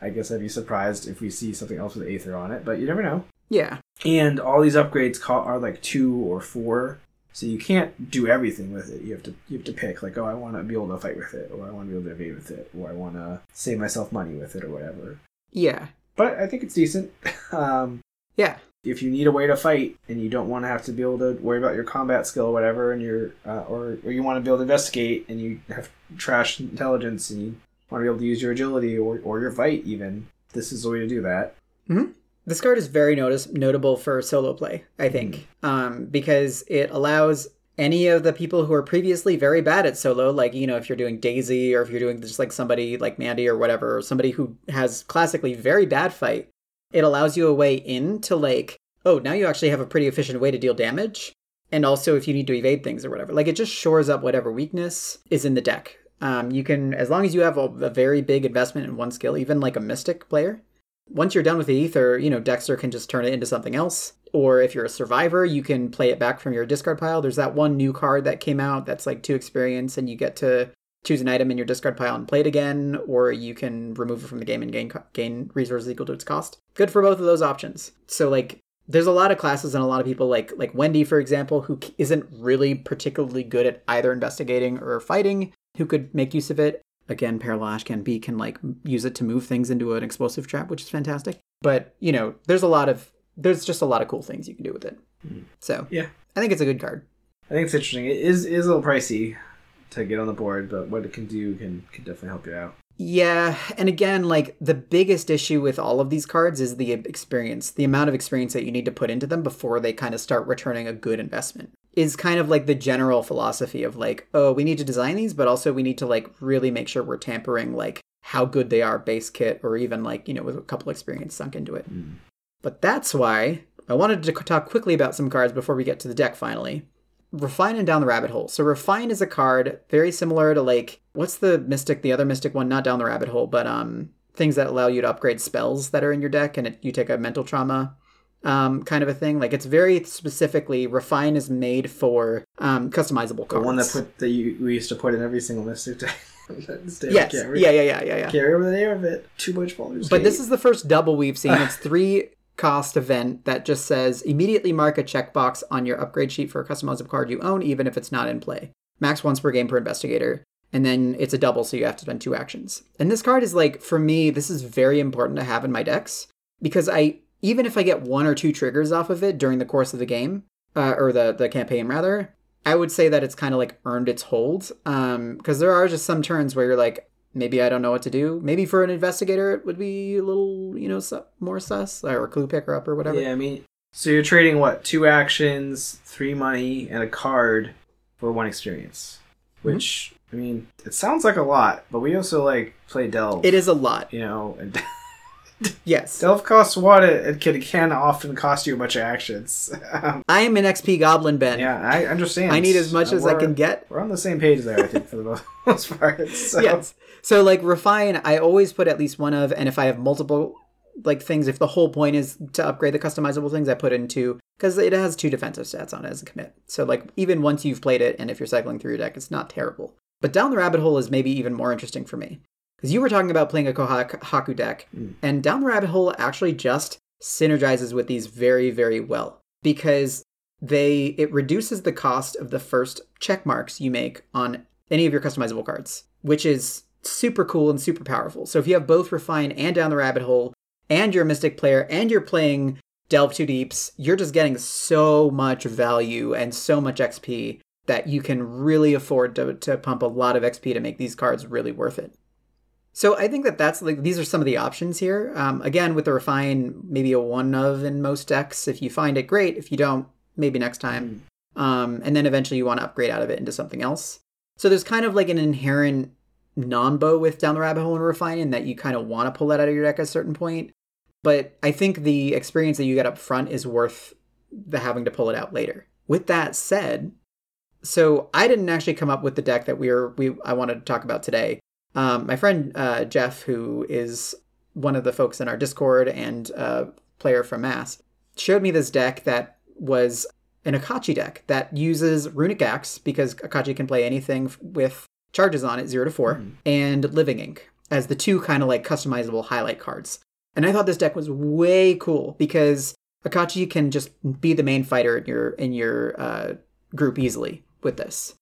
I guess I'd be surprised if we see something else with Aether on it, but you never know. Yeah. And all these upgrades are like two or four, so you can't do everything with it. You have to you have to pick like, oh, I want to be able to fight with it, or I want to be able to evade with it, or I want to save myself money with it, or whatever. Yeah. But I think it's decent. um, Yeah. if you need a way to fight and you don't want to have to be able to worry about your combat skill or whatever, and you're uh, or or you want to be able to investigate and you have trash intelligence and you want to be able to use your agility or or your fight even, this is the way to do that. This card is very notice notable for solo play, I think, um, because it allows any of the people who are previously very bad at solo, like you know, if you're doing Daisy or if you're doing just like somebody like Mandy or whatever, or somebody who has classically very bad fight, it allows you a way in to like, oh, now you actually have a pretty efficient way to deal damage, and also if you need to evade things or whatever, like it just shores up whatever weakness is in the deck. Um, you can, as long as you have a, a very big investment in one skill, even like a Mystic player, once you're done with the aether, you know, Dexter can just turn it into something else. Or if you're a survivor, you can play it back from your discard pile. There's that one new card that came out that's like two experience, and you get to choose an item in your discard pile and play it again, or you can remove it from the game and gain gain resources equal to its cost. Good for both of those options. So like, there's a lot of classes and a lot of people like like Wendy, for example, who isn't really particularly good at either investigating or fighting, who could make use of it again parallash can be can like use it to move things into an explosive trap which is fantastic but you know there's a lot of there's just a lot of cool things you can do with it hmm. so Yeah. i think it's a good card I think it's interesting. It is is a little pricey to get on the board, but what it can do can can definitely help you out. yeah and again like the biggest issue with all of these cards is the experience the amount of experience that you need to put into them before they kind of start returning a good investment is kind of like the general philosophy of like oh we need to design these but also we need to like really make sure we're tampering like how good they are base kit or even like you know with a couple experience sunk into it But that's why I wanted to talk quickly about some cards before we get to the deck finally. Refine and Down the Rabbit Hole. So Refine is a card very similar to like what's the Mystic, the other Mystic one, not Down the Rabbit Hole, but um things that allow you to upgrade spells that are in your deck and it, you take a mental trauma um kind of a thing. Like it's very specifically Refine is made for um customizable cards. The one that put that you we used to put in every single mystic deck. Yes. Yeah, yeah, yeah, yeah, yeah. Can't remember the name of it. Too much Baldur's But this is the first double we've seen. It's three cost event that just says immediately mark a checkbox on your upgrade sheet for a customizable card you own, even if it's not in play. Max once per game per investigator. And then it's a double, so you have to spend two actions. And this card is like, for me, this is very important to have in my decks because I, even if I get one or two triggers off of it during the course of the game, uh, or the, the campaign rather, I would say that it's kind of like earned its hold. Um, because there are just some turns where you're like, maybe I don't know what to do. Maybe for an investigator, it would be a little, you know, su- more sus or a clue picker up or whatever. Yeah, I mean, so you're trading what? Two actions, three money, and a card for one experience. Mm-hmm. Which I mean, it sounds like a lot, but we also like play Delve. It is a lot. you know, and Yes. Delve costs what? It can, can often cost you a bunch of actions. I am an XP goblin, Ben. yeah, I understand. I need as much Uh, as I can get. We're on the same page there, I think, for the most- part. So. Yes. So like refine, I always put at least one of, and if I have multiple like things, if the whole point is to upgrade the customizable things, I put in two because it has two defensive stats on it as a commit. So like even once you've played it, and if you're cycling through your deck, it's not terrible. But down the rabbit hole is maybe even more interesting for me because you were talking about playing a Kohaku deck, hmm. and down the rabbit hole actually just synergizes with these very very well because they it reduces the cost of the first check marks you make on any of your customizable cards, which is super cool and super powerful. So if you have both refine and down the rabbit hole, and you're a mystic player, and you're playing delve two deeps, you're just getting so much value and so much XP that you can really afford to, to pump a lot of XP to make these cards really worth it. So I think that that's like these are some of the options here. Um, again, with the refine, maybe a one of in most decks. If you find it, great. If you don't, maybe next time. Um, and then eventually you want to upgrade out of it into something else. So there's kind of like an inherent nonbo with down the rabbit hole and refine in that you kind of want to pull that out of your deck at a certain point. But I think the experience that you get up front is worth the having to pull it out later. With that said, so I didn't actually come up with the deck that we were we I wanted to talk about today. Um, my friend uh, Jeff, who is one of the folks in our Discord and uh, player from Mass, showed me this deck that was an Akachi deck that uses Runic Axe because Akachi can play anything with charges on it, 0 to 4, and Living Ink as the two kind of like customizable highlight cards. And I thought this deck was way cool because Akachi can just be the main fighter in your in your uh, group easily with this.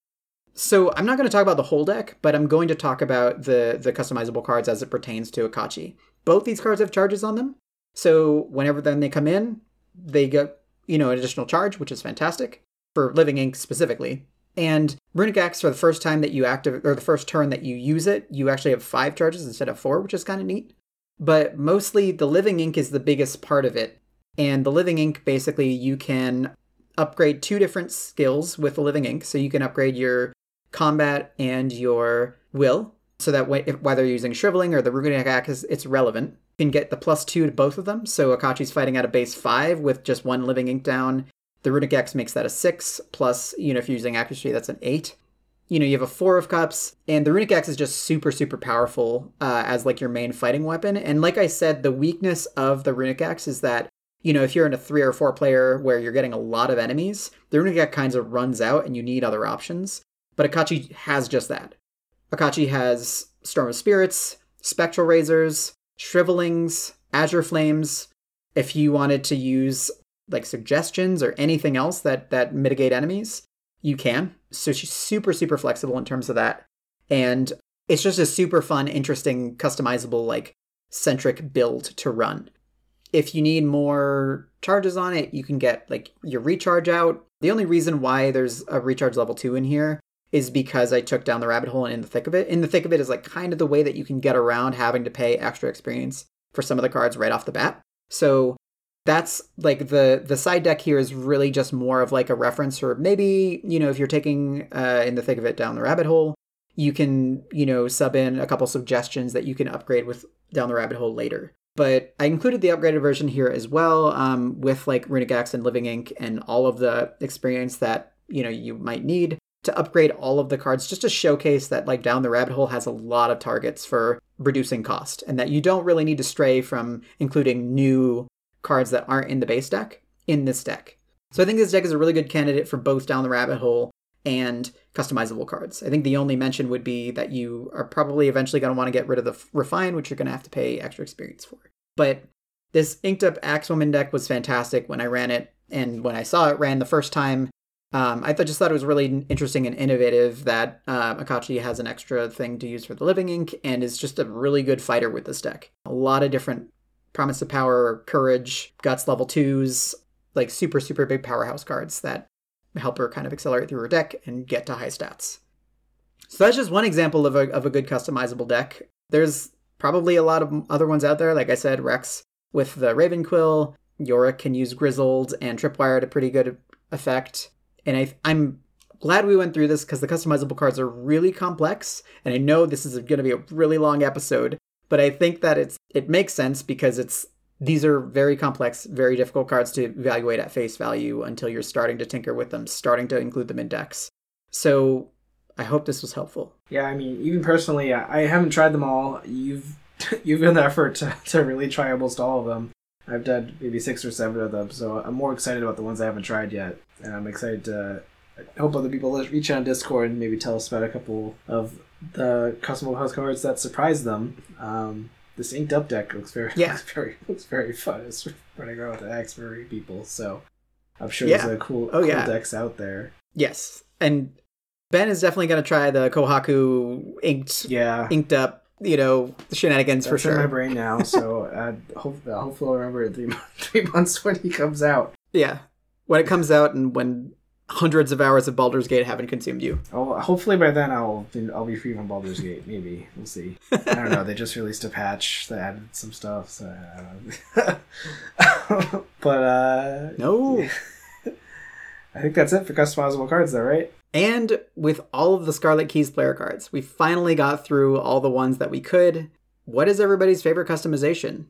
So I'm not going to talk about the whole deck, but I'm going to talk about the the customizable cards as it pertains to Akachi. Both these cards have charges on them, so whenever then they come in, they get you know an additional charge, which is fantastic for Living Ink specifically. And Runic Axe, for the first time that you activate, or the first turn that you use it, you actually have five charges instead of four, which is kind of neat. But mostly the Living Ink is the biggest part of it. And the Living Ink, basically, you can upgrade two different skills with the Living Ink. So you can upgrade your combat and your will, so that if, whether you're using Shriveling or the Runic Axe, it's relevant. You can get the plus two to both of them. So Akachi's fighting at a base five with just one Living Ink down. The Runic Axe makes that a six, plus, you know, if you're using accuracy, that's an eight. You know, you have a four of cups, and the Runic Axe is just super, super powerful uh, as like your main fighting weapon. And like I said, the weakness of the Runic Axe is that you know, if you're in a three or four player where you're getting a lot of enemies, the Runic Axe kind of runs out and you need other options. But Akachi has just that. Akachi has Storm of Spirits, Spectral Razors, Shrivelings, Azure Flames. If you wanted to use like suggestions or anything else that that mitigate enemies, you can. So she's super super flexible in terms of that. And it's just a super fun, interesting, customizable like centric build to run. If you need more charges on it, you can get like your recharge out. The only reason why there's a recharge level 2 in here is because I took down the rabbit hole and in the thick of it. In the thick of it is like kind of the way that you can get around having to pay extra experience for some of the cards right off the bat. So that's like the the side deck here is really just more of like a reference or maybe you know if you're taking uh, in the thick of it down the rabbit hole you can you know sub in a couple suggestions that you can upgrade with down the rabbit hole later but i included the upgraded version here as well um, with like runic axe and living ink and all of the experience that you know you might need to upgrade all of the cards just to showcase that like down the rabbit hole has a lot of targets for reducing cost and that you don't really need to stray from including new cards that aren't in the base deck in this deck. So I think this deck is a really good candidate for both down the rabbit hole and customizable cards. I think the only mention would be that you are probably eventually going to want to get rid of the refine, which you're going to have to pay extra experience for. But this inked up Axwoman deck was fantastic when I ran it, and when I saw it ran the first time, um, I th- just thought it was really interesting and innovative that uh, Akachi has an extra thing to use for the Living Ink and is just a really good fighter with this deck. A lot of different Promise of Power, Courage, Guts level twos, like super, super big powerhouse cards that help her kind of accelerate through her deck and get to high stats. So that's just one example of a, of a good customizable deck. There's probably a lot of other ones out there. Like I said, Rex with the Raven Quill, Yorick can use Grizzled and Tripwire to pretty good effect. And I, I'm glad we went through this because the customizable cards are really complex. And I know this is going to be a really long episode, but I think that it's it makes sense because it's these are very complex, very difficult cards to evaluate at face value until you're starting to tinker with them, starting to include them in decks. So I hope this was helpful. Yeah, I mean, even personally, I haven't tried them all. You've you've been the effort to, to really try almost all of them. I've done maybe six or seven of them, so I'm more excited about the ones I haven't tried yet, and I'm excited to I hope other people reach out on Discord and maybe tell us about a couple of the custom house cards that surprised them. Um, this inked up deck looks very Yeah. looks very looks very fun. It's running around with the axe for people, so I'm sure Yeah. there's a cool, Oh, cool yeah. decks out there. Yes, and Ben is definitely going to try the Kohaku inked Yeah, inked up, you know, shenanigans that's for in my sure. brain now. So uh, hope, hopefully I'll remember it three three months when he comes out. Yeah, when it comes out and when hundreds of hours of Baldur's Gate haven't consumed you. Oh, hopefully by then I'll be, I'll be free from Baldur's Gate. Maybe we'll see. I don't know. They just released a patch that added some stuff, so I don't know. but uh, No. I think that's it for customizable cards, though, right? And with all of the Scarlet Keys player cards, we finally got through all the ones that we could. What is everybody's favorite customization?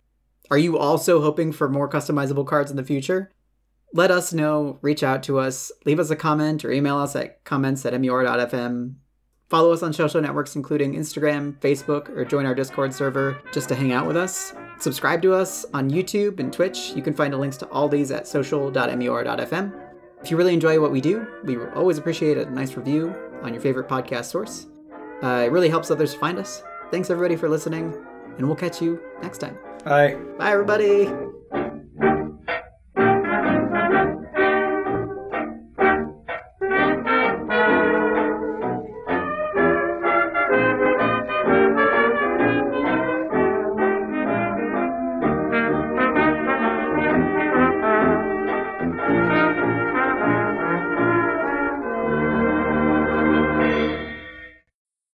Are you also hoping for more customizable cards in the future? Let us know, reach out to us, leave us a comment or email us at comments at mur.fm. Follow us on social networks including Instagram, Facebook, or join our Discord server just to hang out with us. Subscribe to us on YouTube and Twitch. You can find the links to all these at social.mur.fm. If you really enjoy what we do, we always appreciate a nice review on your favorite podcast source. Uh, it really helps others find us. Thanks everybody for listening, and we'll catch you next time. Bye. Bye, everybody.